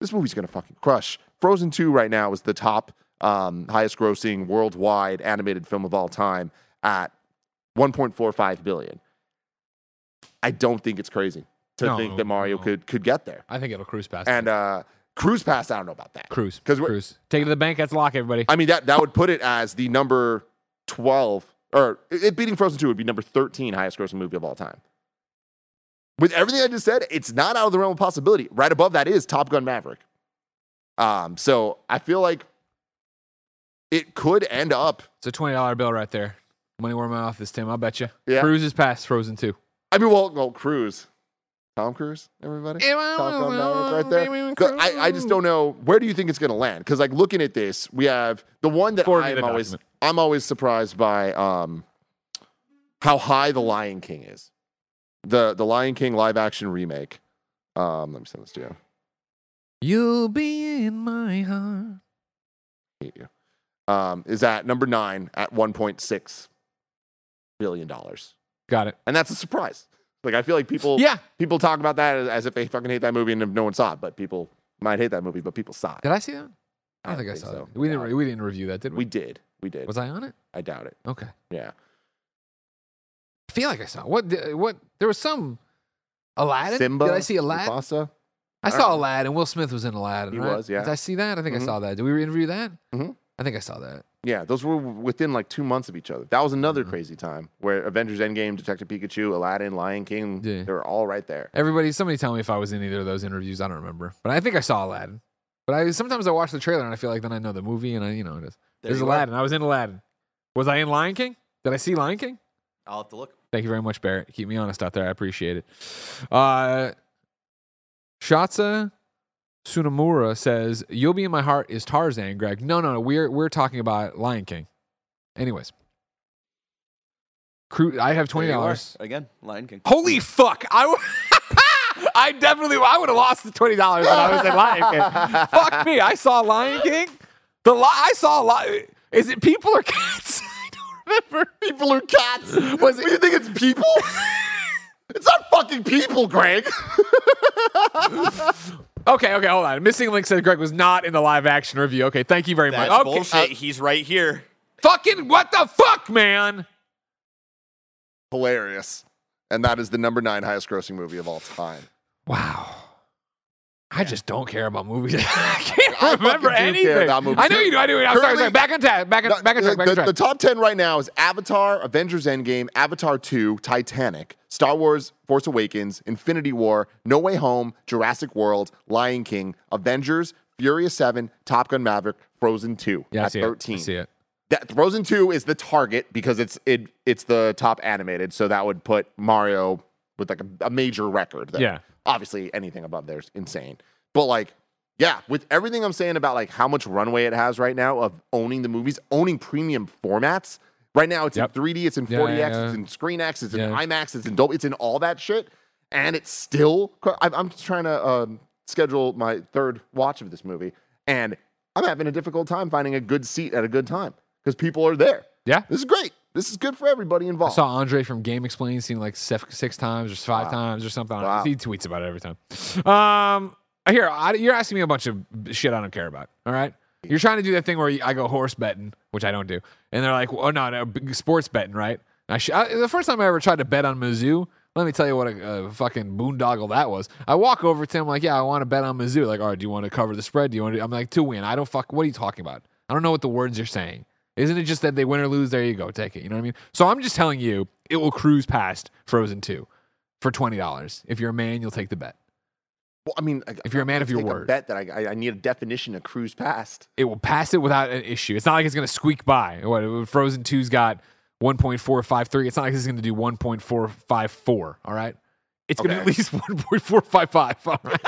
this movie's gonna fucking crush. Frozen 2 right now is the top um, highest grossing worldwide animated film of all time at 1.45 billion. I don't think it's crazy to No, think that Mario no. could could get there. I think it'll cruise past. And uh Cruise past, I don't know about that. cruise. 'cause we're- cruise. Take it to the bank. That's lock, everybody. I mean that that would put it as the number 12 or it beating Frozen 2 would be number 13 highest grossing movie of all time. With everything I just said, it's not out of the realm of possibility. Right above that is Top Gun Maverick. Um, so I feel like it could end up. It's a twenty dollar bill right there. Money where my mouth is, Tim. I'll bet you. Yeah. Cruise is past Frozen too. I mean, well, well, Cruise, Tom Cruise, everybody. Top Gun Maverick right there. 'Cause I, I just don't know where do you think it's going to land? Because like looking at this, we have the one that Forward I'm always document. I'm always surprised by um how high the Lion King is. The the Lion King live action remake. Um, let me send this to you. You'll be in my heart. hate you. Um, is at number nine at 1.6 billion dollars, Got it. and that's a surprise. Like I feel like people Yeah. people talk about that as, as if they fucking hate that movie and no one saw it, but people might hate that movie, but people saw it. Did I see that? I I don't think I think saw so. that. We Yeah. didn't. We didn't review that, did we? We did, we did. Was I on it? I doubt it. Okay. Yeah, I feel like I saw. What? What? There was some Aladdin. Simba. Did I see Aladdin? Mufasa? I I saw don't know. Aladdin. Will Smith was in Aladdin. He right? was, yeah. Did I see that? I think Mhm. I saw that. Did we interview that? Mhm. I think I saw that. Yeah, those were within like two months of each other. That was another Mhm. crazy time where Avengers Endgame, Detective Pikachu, Aladdin, Lion King, Yeah. they were all right there. Everybody, somebody tell me if I was in either of those interviews. I don't remember, but I think I saw Aladdin. But I sometimes I watch the trailer and I feel like then I know the movie and I, you know, it is. There There's you are. Aladdin. I was in Aladdin. Was I in Lion King? Did I see Lion King? I'll have to look. Thank you very much, Barrett. Keep me honest out there. I appreciate it. Uh, Shatsa Sunamura says, "You'll be in my heart" is Tarzan. Greg, no, no, no. We're we're talking about Lion King. Anyways, Crew, I have twenty There you are. dollars. again. Lion King. Holy fuck! I, w- I definitely I would have lost the twenty dollars when I was in Lion King. fuck me! I saw Lion King. The li- I saw a lot. Is it people or cats? Remember. People or cats? Was it- What, you think it's people? it's not fucking people, Greg. Okay, okay, hold on. Missing Link said Greg was not in the live action review. Okay, thank you very That's much. Okay, bullshit. Uh, He's right here. fucking what the fuck, man? Hilarious. And that is the number nine highest grossing movie of all time. Wow. I just don't care about movies. I can't I remember do anything. care about movies. I know you do. I do. I'm sorry, Currently- sorry. Back on track. Back on, back on the, track. Back on track. the top 10 right now is Avatar, Avengers Endgame, Avatar 2, Titanic, Star Wars Force Awakens, Infinity War, No Way Home, Jurassic World, Lion King, Avengers, Furious 7, Top Gun Maverick, Frozen 2 yeah, I see 13. it. I see it. That Frozen 2 is the target because it's it it's the top animated, so that would put Mario with like a, a major record there. Yeah. Obviously anything above there is insane. But like yeah, with everything I'm saying about like how much runway it has right now of owning the movies, owning premium formats. Right now it's Yep. in 3D, it's in Yeah, 4DX, yeah, yeah. it's in Screen X, it's in IMAX, it's in Dolby, it's in all that shit. And it's still I'm, I'm just trying to um, schedule my third watch of this movie and I'm having a difficult time finding a good seat at a good time because people are there. Yeah. This is great. This is good for everybody involved. I saw Andre from GameXplain seen like six, six times or five Wow. times or something. Wow. He tweets about it every time. Um, here, I, you're asking me a bunch of shit I don't care about. All right. You're trying to do that thing where I go horse betting, which I don't do, and they're like, "Oh no, no, sports betting, right?" I, sh- I the first time I ever tried to bet on Mizzou, let me tell you what a, a fucking boondoggle that was. I walk over to him like, "Yeah, I want to bet on Mizzou." Like, "All right, do you want to cover the spread? Do you want to?" I'm like, "To win." I don't fuck. What are you talking about? I don't know what the words you're saying. Isn't it just that they win or lose? There you go, take it. You know what I mean? So I'm just telling you, it will cruise past Frozen Two for twenty dollars. If you're a man, you'll take the bet. well, I mean, If you're a man of your take a word. bet that I, I, need a definition of cruise past. It will pass it without an issue. It's not like it's going to squeak by. What Frozen 2's got 1.453. It's not like it's going to do 1.454. All right. It's going to Okay. at least 1.455. All right.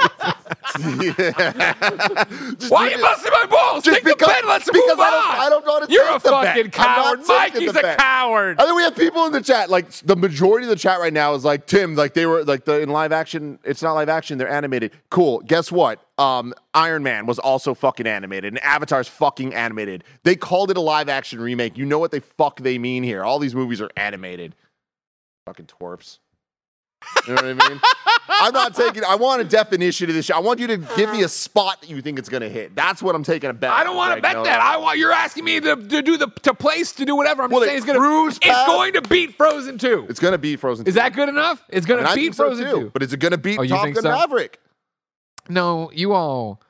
Why are you busting my balls? Just Take the because- bet. Let's move I don't- on. I don't how to You're take a the bet. fucking I'm coward. Mikey's a bet. coward. I think we have people in the chat, like the majority of the chat right now is like Tim, like they were like the in live action. It's not live action; they're animated. Cool. Guess what? Um, Iron Man was also fucking animated, and Avatar's fucking animated. They called it a live action remake. You know what they fuck they mean here? All these movies are animated. Fucking twerps. You know what I mean? I'm not taking. I want a definition of this. shit. I want you to give me a spot that you think it's gonna hit. That's what I'm taking a bet. I don't on, want to bet Miller. that. I want you're asking me to, to do the to place to do whatever. I'm Well, just saying it's going to cruise it's past- going to beat Frozen 2. It's gonna be Frozen. Is that good enough? It's going And to I beat think so Frozen too. 2. But is it gonna beat Oh, Top think Gun so? Maverick? No, you all.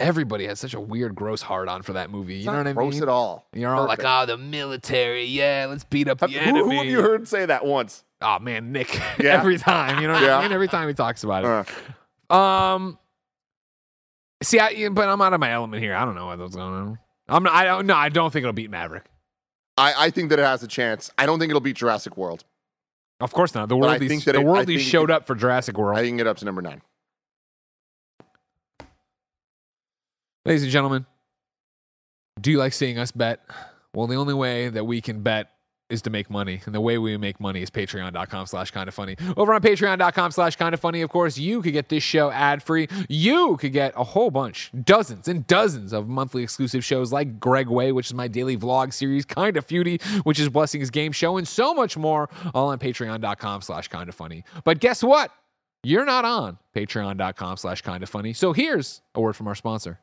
Everybody has such a weird, gross hard on for that movie. You know what I mean? gross at all. You're all like, oh, the military. Yeah, let's beat up the Have- enemy. who, who have you heard say that once? Oh man, Nick. Yeah. Every time, you know what Yeah. I mean. Every time he talks about it. Uh, Um, see, I but I'm out of my element here. I don't know what's going on. I'm not, I don't no, I don't think it'll beat Maverick. I, I think that it has a chance. I don't think it'll beat Jurassic World. Of course not. The world think the it- world think it showed could- up for Jurassic World. I can get up to number nine. Ladies and gentlemen, do you like seeing us bet? Well, the only way that we can bet is to make money. And the way we make money is patreon.com slash kind of funny. Over on patreon.com slash kind of funny, of course, you could get this show ad free. You could get a whole bunch, dozens and dozens of monthly exclusive shows like Greg Way, which is my daily vlog series, Kind of Feudy, which is Blessing's game show, and so much more, all on patreon.com slash kind of funny. But guess what? You're not on patreon.com slash kind of funny. So here's a word from our sponsor.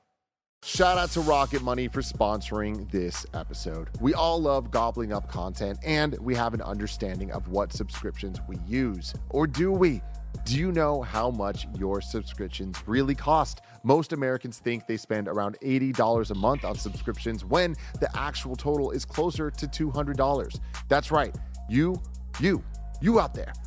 Shout out to Rocket Money for sponsoring this episode. We all love gobbling up content and we have an understanding of what subscriptions we use. Or do we? Do you know how much your subscriptions really cost? Most Americans think they spend around $80 a month on subscriptions when the actual total is closer to $200. That's right. You, you, you out there.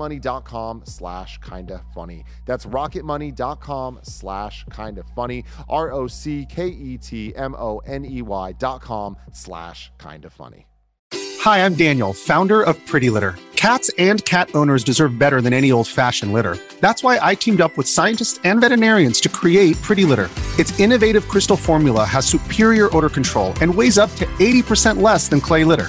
rocketmoney.com slash kinda funny. That's rocketmoney.com slash kinda funny. R O C K E T M O N E Y dot com slash kinda funny. Hi, I'm Daniel, founder of Pretty Litter. Cats and cat owners deserve better than any old fashioned litter. That's why I teamed up with scientists and veterinarians to create Pretty Litter. Its innovative crystal formula has superior odor control and weighs up to 80% less than clay litter.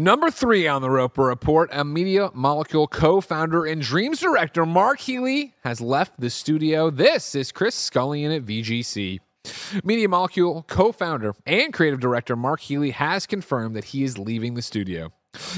Number three on the Roper Report, a Media Molecule co founder and Dreams director, Mark Healey, has left the studio. This is Chris Scullion at VGC. Media Molecule co founder and creative director Mark Healey has confirmed that he is leaving the studio.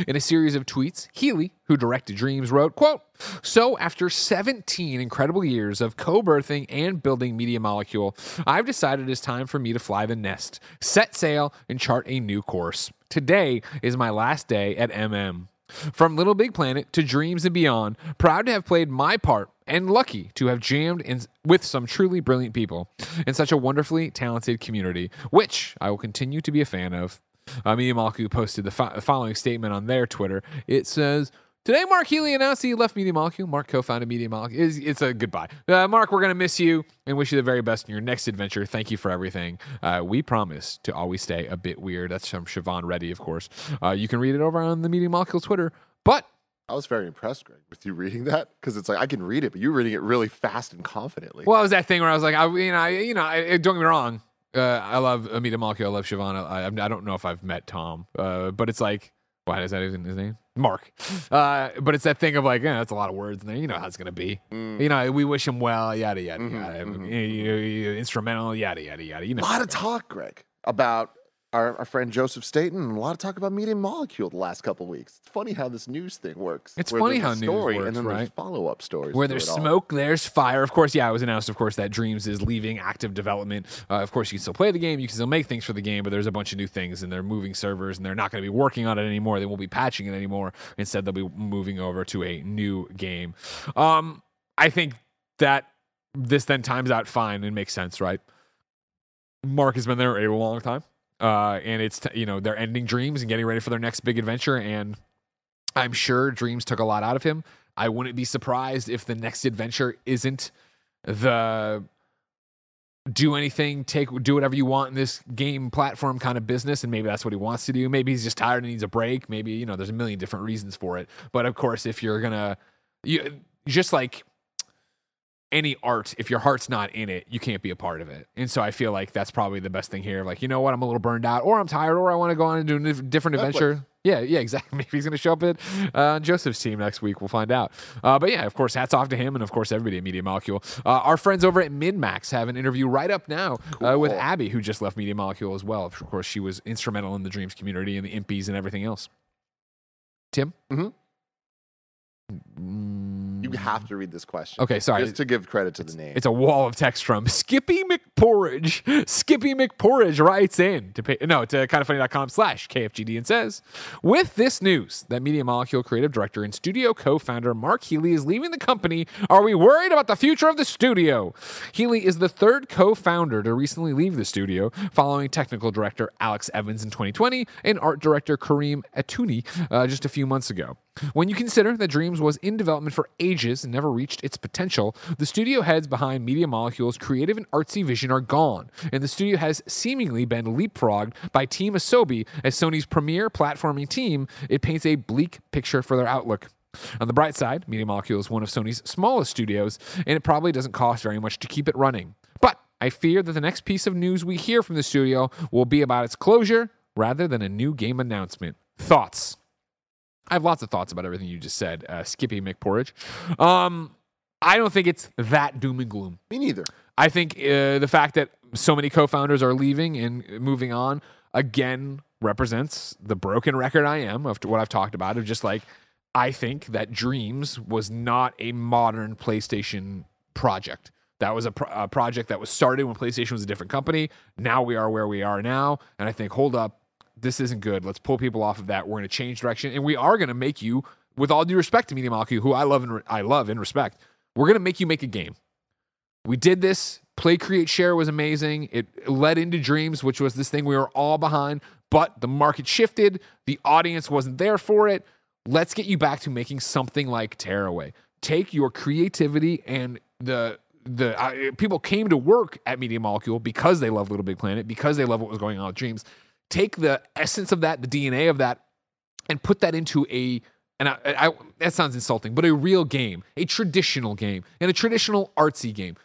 In a series of tweets, Healey, who directed Dreams, wrote, quote, So after 17 incredible years of co-birthing and building Media Molecule, I've decided it's time for me to fly the nest, set sail, and chart a new course. Today is my last day at MM. From Little Big Planet to Dreams and beyond, proud to have played my part and lucky to have jammed in with some truly brilliant people in such a wonderfully talented community, which I will continue to be a fan of. Uh, Media Molecule posted the fo- following statement on their Twitter. It says, Today, Mark Healey announced he left Media Molecule. Mark co-founded Media Molecule. It's, it's a goodbye. Uh, Mark, we're going to miss you and wish you the very best in your next adventure. Thank you for everything. Uh, we promise to always stay a bit weird. That's from Siobhan Reddy, of course. Uh, you can read it over on the Media Molecule Twitter. But I was very impressed, Greg, with you reading that because it's like I can read it, but you're reading it really fast and confidently. well, it was that thing where I was like, I, you know, I, you know, I, don't get me wrong. Uh, I love Media Molecule. I love Siobhan. I, I don't know if I've met Tom, uh, but it's like, why is that even his name? Mark. Uh, but it's that thing of like, yeah, that's a lot of words in there. You know how it's gonna be. You know, we wish him well, yada yada yada. You- you- you- instrumental, yada yada yada. You know, a lot of talk, Greg, about our, our friend Joseph Staten, and a lot of talk about Media Molecule the last couple weeks. It's funny how this news thing works. It's funny how news works, and then right? follow-up stories. Where there's all. smoke, there's fire. Of course, yeah, it was announced, of course, that Dreams is leaving active development. Uh, of course, you can still play the game, you can still make things for the game, but there's a bunch of new things, and they're moving servers, and they're not going to be working on it anymore. They won't be patching it anymore. Instead, they'll be moving over to a new game. Um, I think that this then times out fine and makes sense, right? Mark has been there a long time, uh, and it's t- you know they're ending Dreams and getting ready for their next big adventure, and I'm sure Dreams took a lot out of him. I wouldn't be surprised if the next adventure isn't the do anything, take do whatever you want in this game platform kind of business, and maybe that's what he wants to do. Maybe he's just tired and needs a break. Maybe you know there's a million different reasons for it. But of course, if you're gonna, you just like any art, if your heart's not in it, you can't be a part of it. And so I feel like that's probably the best thing here. Like, you know what? I'm a little burned out, or I'm tired, or I want to go on and do a dif- different Netflix. adventure. Yeah, yeah, exactly. Maybe he's going to show up at uh, Joseph's team next week. We'll find out. Uh, but yeah, of course, hats off to him, and of course, everybody at Media Molecule. Uh, our friends over at MinnMax have an interview right up now uh, with Abby, who just left Media Molecule as well. Of course, she was instrumental in the Dreams community and the Impys and everything else. Tim? Mhm. You have to read this question. Okay, sorry. Just to give credit to the name. It's a wall of text from Skippy McPorridge. Skippy McPorridge writes in to pay, no to kindoffunny.com slash KFGD and says, with this news that Media Molecule creative director and studio co-founder Mark Healey is leaving the company, are we worried about the future of the studio? Healey is the third co-founder to recently leave the studio, following technical director Alex Evans in 2020 and art director Kareem Ettouney uh, just a few months ago. When you consider that Dreams was in development for ages and never reached its potential, the studio heads behind Media Molecule's creative and artsy vision are gone, and the studio has seemingly been leapfrogged by Team Asobi as Sony's premier platforming team. It paints a bleak picture for their outlook. On the bright side, Media Molecule is one of Sony's smallest studios, and it probably doesn't cost very much to keep it running. But I fear that the next piece of news we hear from the studio will be about its closure rather than a new game announcement. Thoughts? I have lots of thoughts about everything you just said, uh, Skippy McPorridge. Um, I don't think it's that doom and gloom. Me neither. I think uh, the fact that so many co-founders are leaving and moving on again represents the broken record I am of what I've talked about of just like I think that Dreams was not a modern PlayStation project. That was a, pro- a project that was started when PlayStation was a different company. Now we are where we are now, and I think hold up, this isn't good. Let's pull people off of that. We're going to change direction, and we are going to make you, with all due respect to Media Molecule, who I love and re- I love and respect, we're going to make you make a game. We did this. Play, create, share was amazing. It led into Dreams, which was this thing we were all behind, but the market shifted. The audience wasn't there for it. Let's get you back to making something like Tearaway. Take your creativity and the the uh, people came to work at Media Molecule because they love Little Big Planet, because they love what was going on with Dreams. Take the essence of that, the DNA of that, and put that into a and I, I, that sounds insulting, but a real game, a traditional game, and a traditional artsy game.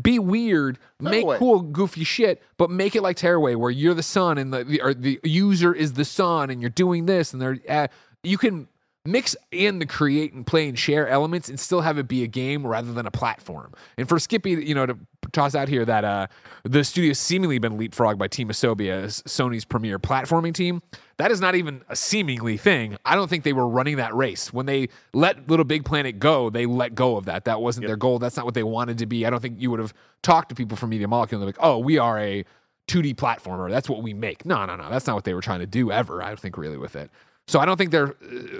Be weird, make Tearaway. cool, goofy shit, but make it like Tearaway, where you're the sun and the, the the user is the sun, and you're doing this, and they're uh, you can mix in the create and play and share elements and still have it be a game rather than a platform. And for Skippy, you know, to toss out here that uh, the studio's seemingly been leapfrogged by Team Asobia, as Sony's premier platforming team. That is not even a seemingly thing. I don't think they were running that race. When they let Little Big Planet go, they let go of that. That wasn't their goal. That's not what they wanted to be. I don't think you would have talked to people from Media Molecule and they're like, oh, we are a 2D platformer. That's what we make. No, no, no. That's not what they were trying to do ever, I don't think, really, with it. So I don't think they're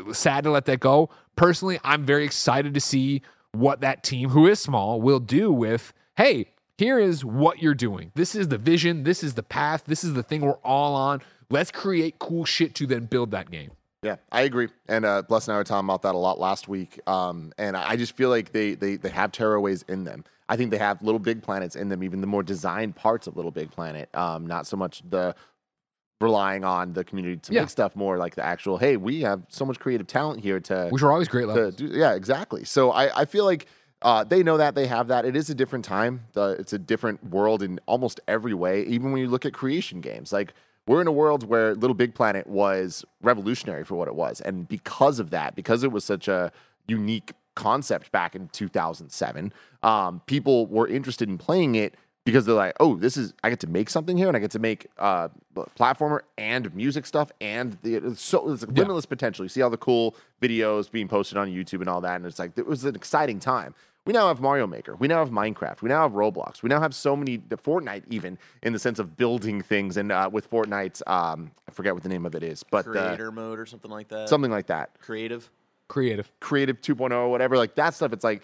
uh, sad to let that go. Personally, I'm very excited to see what that team, who is small, will do with, hey, here is what you're doing. This is the vision. This is the path. This is the thing we're all on. Let's create cool shit to then build that game. Yeah, I agree. And uh, Bless and I were talking about that a lot last week. Um, and I just feel like they they they have tearaways in them. I think they have little big planets in them, even the more designed parts of Little Big Planet. Um, not so much the relying on the community to Yeah. make stuff more like the actual. Hey, we have so much creative talent here to Which are always great to levels. do, yeah, exactly. So I, I feel like uh, they know that they have that. It is a different time. The, it's a different world in almost every way. Even when you look at creation games, like we're in a world where Little Big Planet was revolutionary for what it was, and because of that, because it was such a unique concept back in 2007, um, people were interested in playing it because they're like, oh, this is I get to make something here, and I get to make uh, platformer and music stuff, and the it's so it's limitless potential. You see all the cool videos being posted on YouTube and all that, and it's like it was an exciting time. We now have Mario Maker. We now have Minecraft. We now have Roblox. We now have so many the Fortnite, even in the sense of building things. And uh, with Fortnite's, um, I forget what the name of it is, but uh, Creator mode or something like that. something like that creative. Creative. creative 2.0 or whatever like that stuff it's like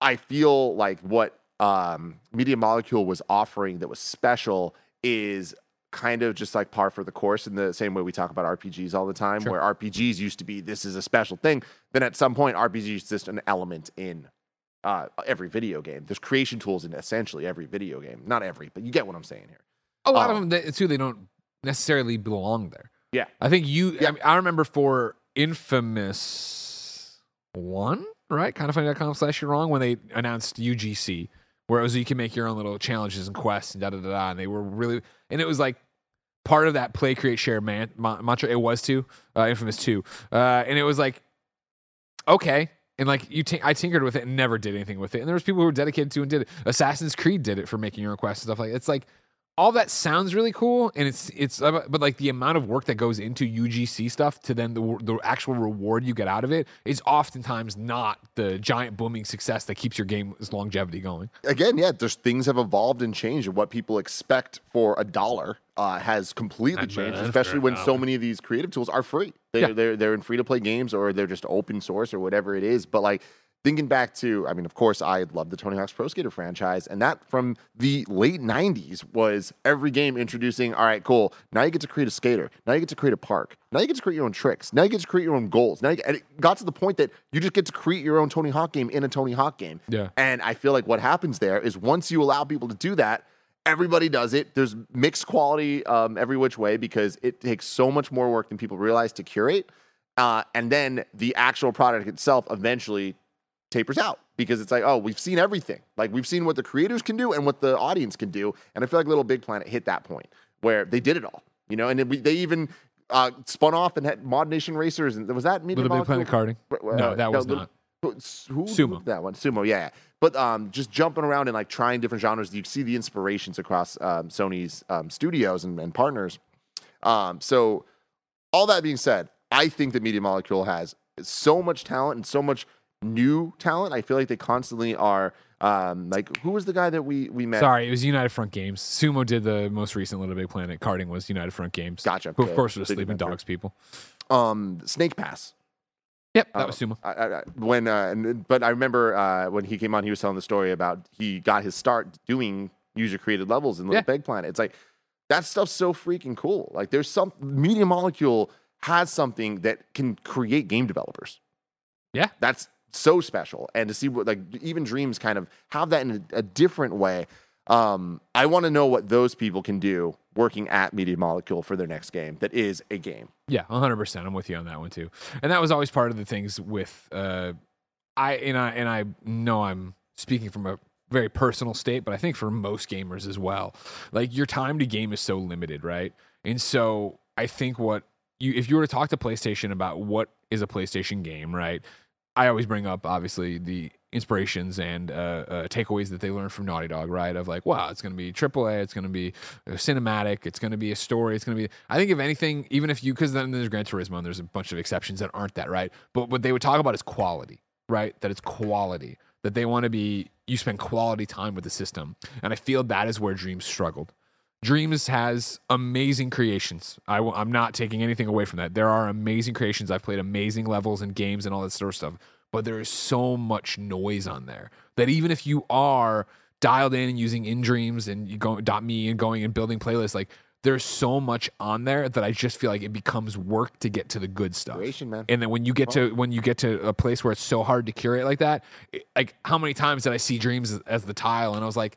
i feel like what um media molecule was offering that was special is kind of just like par for the course in the same way we talk about rpgs all the time Sure. where rpgs used to be this is a special thing then at some point RPGs is just an element in uh, every video game there's creation tools in essentially every video game not every but you get what i'm saying here A lot Oh. of them, they- too, they don't necessarily belong there. yeah I think you. Yeah. I, mean, I remember for Infamous One, right? Kind of funny.com slash you're wrong when they announced UGC, where it was you can make your own little challenges and quests and da da da da. And they were really, and it was like part of that play, create, share man, ma- mantra. It was too uh, Infamous Two, uh, and it was like okay. And like you, tin- I tinkered with it and never did anything with it. And there was people who were dedicated to and did it. Assassin's Creed did it for making your own quests and stuff like. It's like all that sounds really cool, and it's it's uh, but like the amount of work that goes into UGC stuff to then the the actual reward you get out of it is oftentimes not the giant booming success that keeps your game's longevity going. again, yeah, there's things have evolved and changed, and what people expect for a dollar uh, has completely Not changed. bad Especially when so many of these creative tools are free. They're Yeah. they're they're in free to play games or they're just open source or whatever it is. But like thinking back to, I mean, of course, I love the Tony Hawk's Pro Skater franchise, and that from the late '90s was every game introducing. All right, cool. Now you get to create a skater. Now you get to create a park. Now you get to create your own tricks. Now you get to create your own goals. Now, you, and it got to the point that you just get to create your own Tony Hawk game in a Tony Hawk game. Yeah. And I feel like what happens there is once you allow people to do that, everybody does it. There's mixed quality um, every which way because it takes so much more work than people realize to curate. Uh, and then the actual product itself eventually tapers out because it's like, oh, we've seen everything. Like we've seen what the creators can do and what the audience can do. And I feel like Little Big Planet hit that point where they did it all, you know, and it, they even uh, spun off and had Mod Nation Racers. And was that Media Little Big? Planet karting. No, that was Little- not. Who, Sumo. that one? Sumo, yeah, yeah. But um, just jumping around and like trying different genres, you see the inspirations across um, Sony's um, studios and, and partners. Um, so, all that being said, I think that Media Molecule has so much talent and so much new talent. I feel like they constantly are. Um, like who was the guy that we we met? Sorry, it was United Front Games. Sumo did the most recent Little Big Planet. Karting was United Front Games. Gotcha. Who, of Okay. course, was Sleeping. Dogs people. Um, Snake Pass. Yep, that Uh, was Sumo. I, I, I- when uh, and, but I remember uh, when he came on, he was telling the story about he got his start doing user created levels in Little Yeah. Big Planet. It's like that stuff's so freaking cool. Like there's some Media Molecule has something that can create game developers. Yeah. that's so special. And to see what like even Dreams kind of have that in a, a different way. Um, I want to know what those people can do working at Media Molecule for their next game that is a game. Yeah, 100%. I'm with you on that one too. And that was always part of the things with uh I and I and I know I'm speaking from a very personal state, but I think for most gamers as well. Like your time to game is so limited, right? And so I think what you if you were to talk to PlayStation about what is a PlayStation game, right? I always bring up obviously the inspirations and uh, uh, takeaways that they learned from Naughty Dog, right? Of like, wow, it's going to be AAA, it's going to be uh, cinematic, it's going to be a story, it's going to be. I think if anything, even if you, because then there's Gran Turismo and there's a bunch of exceptions that aren't that, right? But what they would talk about is quality, right? That it's quality. That they want to be, you spend quality time with the system, and I feel that is where Dreams struggled. Dreams has amazing creations. I, w- I'm not taking anything away from that. There are amazing creations. I've played amazing levels and games and all that sort of stuff. But there is so much noise on there that even if you are dialed in and using in dreams and you go dot me and going and building playlists, like there's so much on there that I just feel like it becomes work to get to the good stuff. Creation, man. And then when you get to when you get to a place where it's so hard to curate like that, it- like how many times did I see dreams as, as the tile and I was like,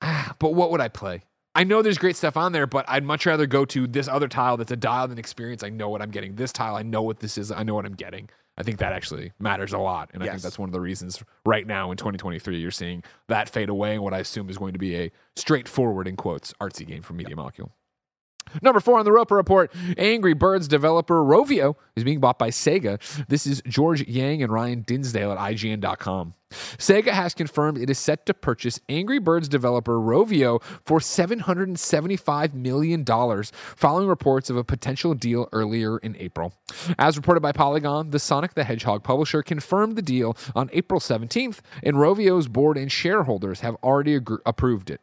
ah, but what would I play? I know there's great stuff on there, but I'd much rather go to this other tile that's a dialed in experience. I know what I'm getting. This tile, I know what this is. I know what I'm getting. I think that actually matters a lot. And I think that's one of the reasons right now in 2023 you're seeing that fade away and what I assume is going to be a straightforward, in quotes, artsy game from Media Molecule. Number four on the Roper Report Angry Birds developer Rovio is being bought by Sega. This is George Yang and Ryan Dinsdale at IGN.com. Sega has confirmed it is set to purchase Angry Birds developer Rovio for $775 million, following reports of a potential deal earlier in April. As reported by Polygon, the Sonic the Hedgehog publisher confirmed the deal on April 17th, and Rovio's board and shareholders have already approved it.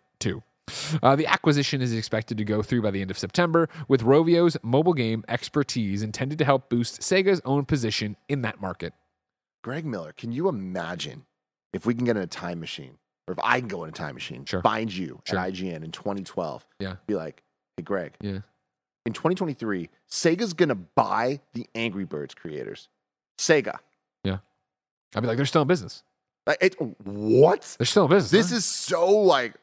Uh, the acquisition is expected to go through by the end of September, with Rovio's mobile game expertise intended to help boost Sega's own position in that market. Greg Miller, can you imagine if we can get in a time machine, or if I can go in a time machine, Sure. find you Sure. at IGN in 2012, Yeah. be like, hey, Greg, Yeah. in 2023, Sega's gonna buy the Angry Birds creators. Sega. Yeah. I'd be like, they're still in business. Like, it, what? They're still in business. This huh? is so like,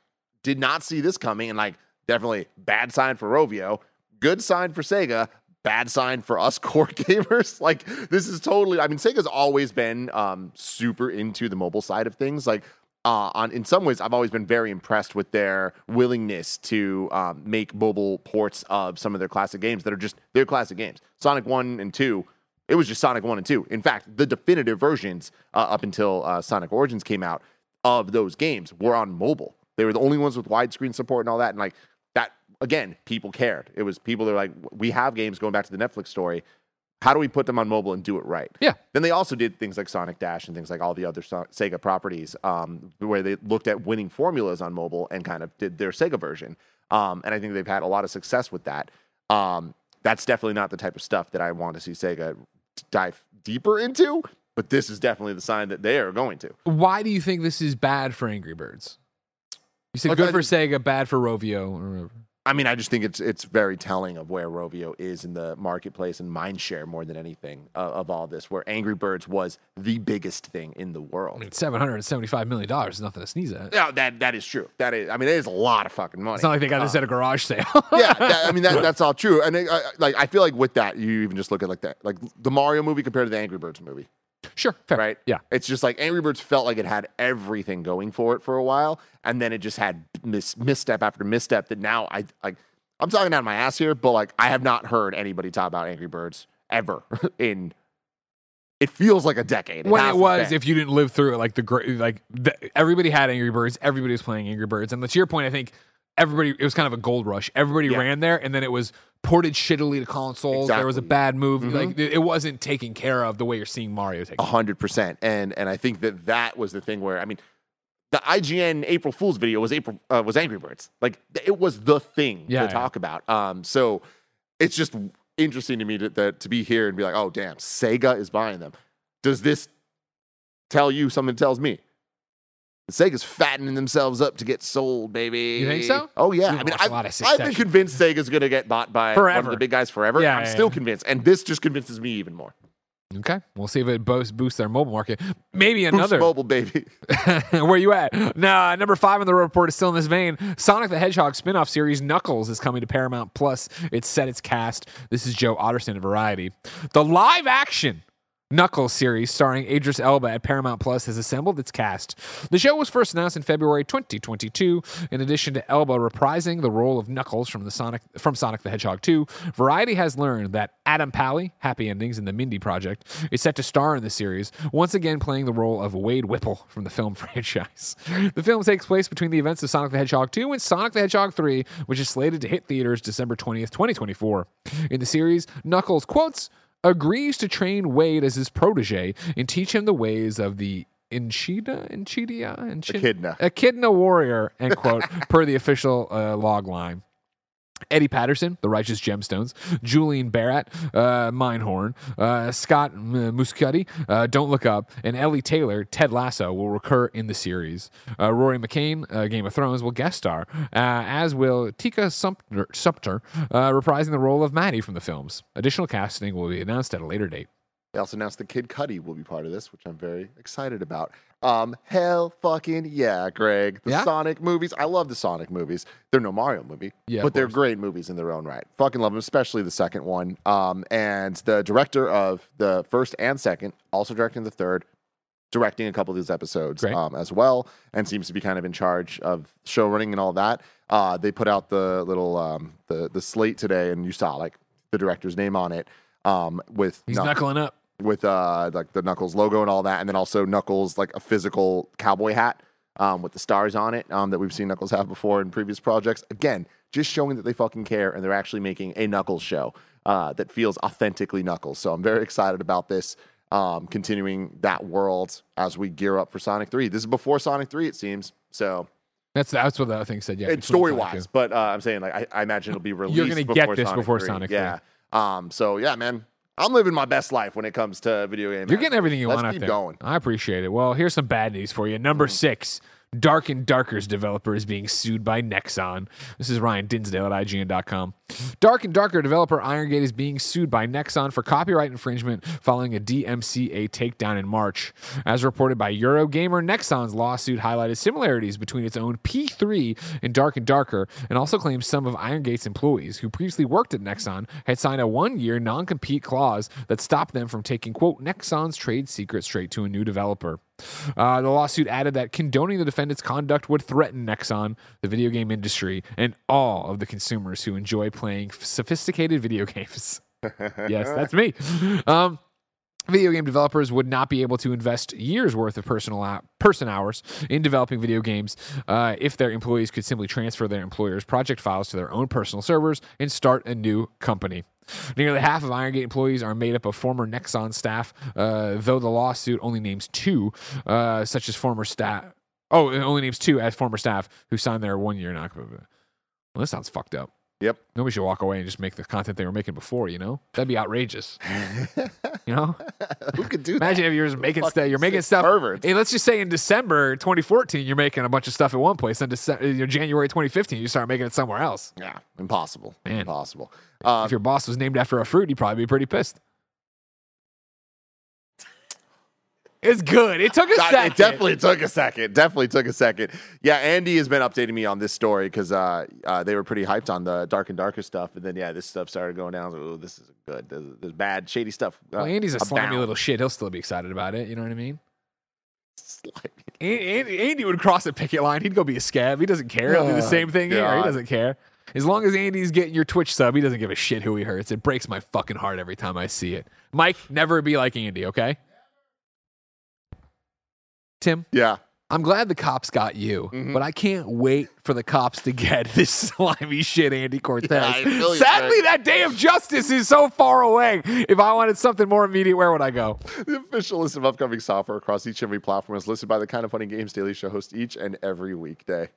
did not see this coming, and like, definitely bad sign for Rovio, good sign for Sega, bad sign for us core gamers. Like, this is totally. I mean, Sega's always been um, super into the mobile side of things. Like, uh, on in some ways, I've always been very impressed with their willingness to um, make mobile ports of some of their classic games that are just their classic games. Sonic One and Two. It was just Sonic 1 and 2. In fact, the definitive versions uh, up until uh, Sonic Origins came out of those games were on mobile. They were the only ones with widescreen support and all that. And like that, again, people cared. It was people that were like, we have games going back to the Netflix story. How do we put them on mobile and do it right? Yeah. Then they also did things like Sonic Dash and things like all the other So- Sega properties, um, where they looked at winning formulas on mobile and kind of did their Sega version. Um, and I think they've had a lot of success with that. Um, that's definitely not the type of stuff that I want to see Sega dive deeper into. but this is definitely the sign that they are going to. Why do you think this is bad for Angry Birds? You said good I for Sega, bad for Rovio. or whatever. I mean, I just think it's it's very telling of where Rovio is in the marketplace and mindshare more than anything uh, of all this. Where Angry Birds was the biggest thing in the world. I mean, seven hundred and seventy-five million dollars is nothing to sneeze at. Yeah, that that is true. That is. I mean, it is a lot of fucking money. It's not like they got this at a garage sale. yeah, that, I mean that, that's all true. And it, I, like I feel like with that, you even just look at like that, like the Mario movie compared to the Angry Birds movie, sure, fair. right? Yeah. it's just like Angry Birds felt like it had everything going for it for a while, and then it just had mis- misstep after misstep. That now I like I'm talking out of my ass here, but like I have not heard anybody talk about Angry Birds ever in. It feels like a decade. when it was, been. if you didn't live through it, like the great, like the, everybody had Angry Birds, everybody was playing Angry Birds, and to your point, I think everybody it was kind of a gold rush. Everybody Yeah. ran there, and then it was ported shittily to consoles. There was a bad move, Mhm. like it wasn't taken care of the way you're seeing Mario take. A hundred percent, and and I think that that was the thing where I mean, the IGN April Fool's video was April uh, was Angry Birds, like it was the thing Yeah, to yeah. talk about. Um, so it's just interesting to me to, that to be here and be like, oh damn, Sega is buying them. Does this tell you something? Tells me. Sega's fattening themselves up to get sold, baby. You think so? Oh yeah. You I mean, a I've, lot of I've been convinced Sega's gonna get bought by one of the big guys forever. Yeah, I'm yeah, still yeah. convinced, and this just convinces me even more. Okay, we'll see if it boosts boosts their mobile market. Maybe Boost another. mobile, baby. Where you at? Now, number five on the report is still in this vein. Sonic the Hedgehog spin-off series Knuckles is coming to Paramount Plus. It's set its cast. This is Joe Otterson of Variety. The live action Knuckles series starring Idris Elba at Paramount Plus has assembled its cast. The show was first announced in February 2022. In addition to Elba reprising the role of Knuckles from the Sonic from Sonic the Hedgehog 2, Variety has learned that Adam Pally, Happy Endings and the Mindy Project, is set to star in the series, once again playing the role of Wade Whipple from the film franchise. The film takes place between the events of Sonic the Hedgehog 2 and Sonic the Hedgehog 3, which is slated to hit theaters December 20th, 2024. In the series, Knuckles quotes agrees to train Wade as his protege and teach him the ways of the Enchida, Enchidia, Enchid- Echidna. Echidna warrior, end quote, per the official uh, log line. Edi Patterson, The Righteous Gemstones, Julian Barratt, uh, Mindhorn, uh, Scott M- Mescudi, uh, Don't Look Up, and Ellie Taylor, Ted Lasso, will recur in the series. Uh, Rory McCann, uh, Game of Thrones, will guest star, uh, as will Tika Sumpter, Sumpter uh, reprising the role of Maddie from the films. Additional casting will be announced at a later date. They also announced that Kid Cudi will be part of this, which I'm very excited about. Um, hell fucking yeah, Greg. The Yeah? Sonic movies. I love the Sonic movies. They're no Mario movie, Yeah, but they're great movies in their own right. Fucking love them, especially the second one. Um, and the director of the first and second, also directing the third, directing a couple of these episodes um, as well, and seems to be kind of in charge of show running and all that. Uh, they put out the little um, the the slate today, and you saw like the director's name on it. Um, with He's Knuck- knuckling up. With uh like the Knuckles logo and all that, and then also Knuckles like a physical cowboy hat um with the stars on it um that we've seen Knuckles have before in previous projects. Again, just showing that they fucking care and they're actually making a Knuckles show uh that feels authentically Knuckles. So I'm very excited about this. Um, continuing that world as we gear up for Sonic 3. This is before Sonic 3, it seems. So That's that's what the other thing said. Yeah, it's story wise, but uh, I'm saying like I, I imagine it'll be released. You're gonna get this Sonic before 3. Sonic 3. Yeah. Um. So yeah, man, I'm living my best life when it comes to video games. You're getting everything you Let's want out keep there. going. I appreciate it. Well, here's some bad news for you. Number Mm. six. Dark and Darker's developer is being sued by Nexon. This is Ryan Dinsdale at IGN.com. Dark and Darker developer Ironmace is being sued by Nexon for copyright infringement following a DMCA takedown in March. As reported by Eurogamer, Nexon's lawsuit highlighted similarities between its own P3 and Dark and Darker and also claims some of Ironmace's employees who previously worked at Nexon had signed a one year non compete clause that stopped them from taking, quote, Nexon's trade secret straight to a new developer. Uh, the lawsuit added that condoning the defendant's conduct would threaten Nexon, the video game industry, and all of the consumers who enjoy playing sophisticated video games. yes, that's me. Um, Video game developers would not be able to invest years worth of personal person hours in developing video games uh, if their employees could simply transfer their employer's project files to their own personal servers and start a new company. Nearly half of Ironmace employees are made up of former Nexon staff, uh, though the lawsuit only names two, uh, such as former staff. Oh, it only names two as former staff who signed their one year non Well, this sounds fucked up. Yep. Nobody should walk away and just make the content they were making before. You know, that'd be outrageous. you know, Who could do imagine that? if you're just making Fucking stuff. You're making stuff. perverts. Hey, let's just say in December 2014, you're making a bunch of stuff at one place. Then Dece- you know, January 2015, you start making it somewhere else. Yeah, impossible. Man. Impossible. Uh, if your boss was named after a fruit, you'd probably be pretty pissed. It's good. It took a God, second. It definitely took a second. Definitely took a second. Yeah, Andy has been updating me on this story because uh, uh, they were pretty hyped on the Dark and Darker stuff, and then yeah, this stuff started going down. Like, oh, this is good. There's, there's bad, shady stuff. Uh, Well, Andy's a slimy little shit. He'll still be excited about it. You know what I mean? Andy, Andy would cross a picket line. He'd go be a scab. He doesn't care. He'll do the same thing here. He doesn't care. As long as Andy's getting your Twitch sub, he doesn't give a shit who he hurts. It breaks my fucking heart every time I see it. Mike, never be like Andy, okay? Tim, Yeah. I'm glad the cops got you, Mhm. but I can't wait for the cops to get this slimy shit, Andy Cortez. Yeah, I feel you, Sadly, Greg. that day of justice is so far away. If I wanted something more immediate, where would I go? The official list of upcoming software across each and every platform is listed by the Kind of Funny Games Daily Show host each and every weekday.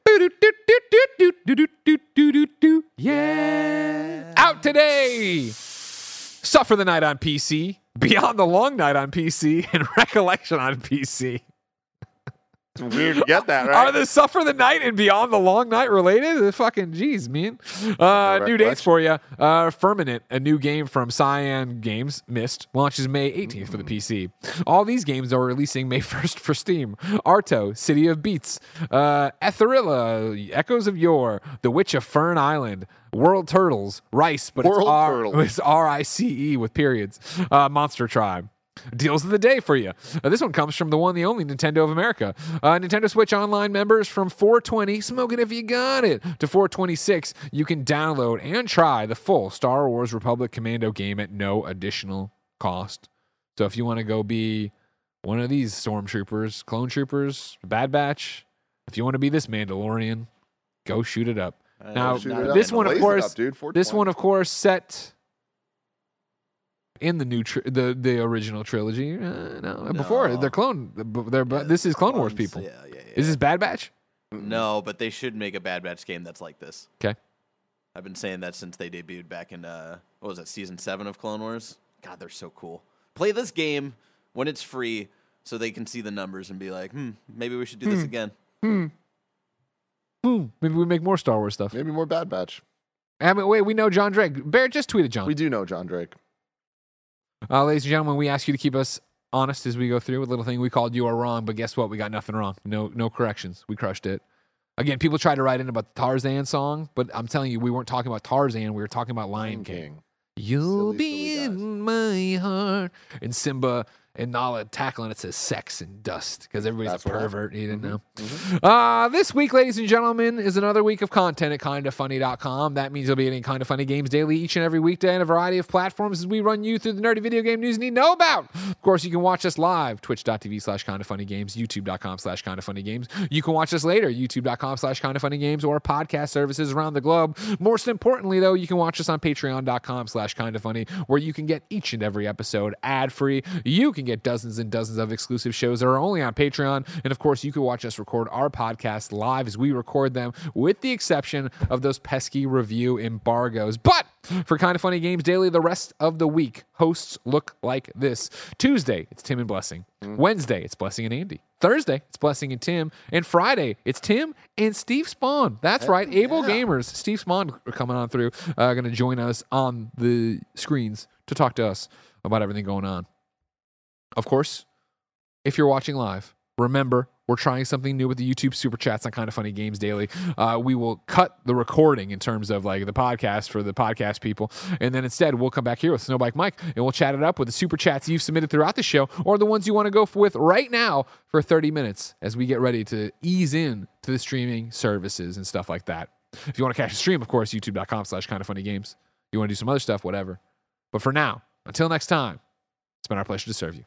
Yeah. Out today. Suffer the Night on PC, Beyond the Long Night on PC, and Recollection on PC. It's weird to get that, right? Are the Suffer the Night and Beyond the Long Night related? The fucking jeez, man. Uh, new dates for you. Uh, Firmament, a new game from Cyan Games, Myst, launches May 18th for the PC. All these games are releasing May 1st for Steam. Arto, City of Beats, uh, Etherilla, Echoes of Yore, The Witch of Fern Island, World Turtles, Rice, but World it's R, it's R I C E with periods. Uh, Monster Tribe. Deals of the day for you. Uh, this one comes from the one, the only Nintendo of America. Uh, Nintendo Switch Online members from 420, smoking if you got it, to 426, you can download and try the full Star Wars Republic Commando game at no additional cost. So if you want to go be one of these stormtroopers, clone troopers, Bad Batch, if you want to be this Mandalorian, go shoot it up. Uh, Now, Shoot it up. this one, of course, up, this one, of course, set in the new tri- the the original trilogy. Uh, no, before No. they're clone. They're but this is Clone Wars people. Yeah, yeah, yeah. Is this Bad Batch? No, but they should make a Bad Batch game that's like this. Okay. I've been saying that since they debuted back in uh, what was it, season seven of Clone Wars? God, they're so cool. Play this game when it's free, so they can see the numbers and be like, hmm, maybe we should do this again. Boom. Maybe we make more Star Wars stuff. Maybe more Bad Batch. I mean, wait, we know John Drake. Bear just tweeted John. We do know John Drake. Uh, ladies and gentlemen, we ask you to keep us honest as we go through with a little thing we called "You Are Wrong," but guess what? We got nothing wrong. No, no corrections. We crushed it. Again, people tried to write in about the Tarzan song, but I'm telling you, we weren't talking about Tarzan. We were talking about Lion King. You'll Silly, be silly guys. in my heart. And Simba and Nala tackling it says sex and dust because everybody's That's a pervert. You didn't know. Mhm. Uh, this week, ladies and gentlemen, is another week of content at kindafunny.com. That means you'll be getting Kinda Funny Games daily each and every weekday on a variety of platforms as we run you through the nerdy video game news you need to know about. Of course, you can watch us live, twitch.tv slash kindafunnygames, youtube.com slash kindafunnygames. You can watch us later, youtube.com slash kindafunnygames, or podcast services around the globe. Most importantly, though, you can watch us on patreon.com slash kindafunny, where you can get each and every episode ad free. You can get dozens and dozens of exclusive shows that are only on Patreon. And of course, you can watch us record our podcast live as we record them, with the exception of those pesky review embargoes. But for Kinda Funny Games Daily, the rest of the week, hosts look like this Tuesday, it's Tim and Blessing. Wednesday, it's Blessing and Andy. Thursday, it's Blessing and Tim. And Friday, it's Tim and Steve Spohn. That's right, AbleGamers. Steve Spohn are coming on through, uh, going to join us on the screens to talk to us about everything going on. Of course, if you're watching live, remember we're trying something new with the YouTube super chats on Kinda Funny Games Daily. Uh, we will cut the recording in terms of like the podcast for the podcast people, and then instead we'll come back here with Snowbike Mike and we'll chat it up with the super chats you've submitted throughout the show or the ones you want to go with right now for 30 minutes as we get ready to ease in to the streaming services and stuff like that. If you want to catch the stream, of course, youtube.com slash kindafunnygames. You want to do some other stuff, whatever. But for now, until next time, it's been our pleasure to serve you.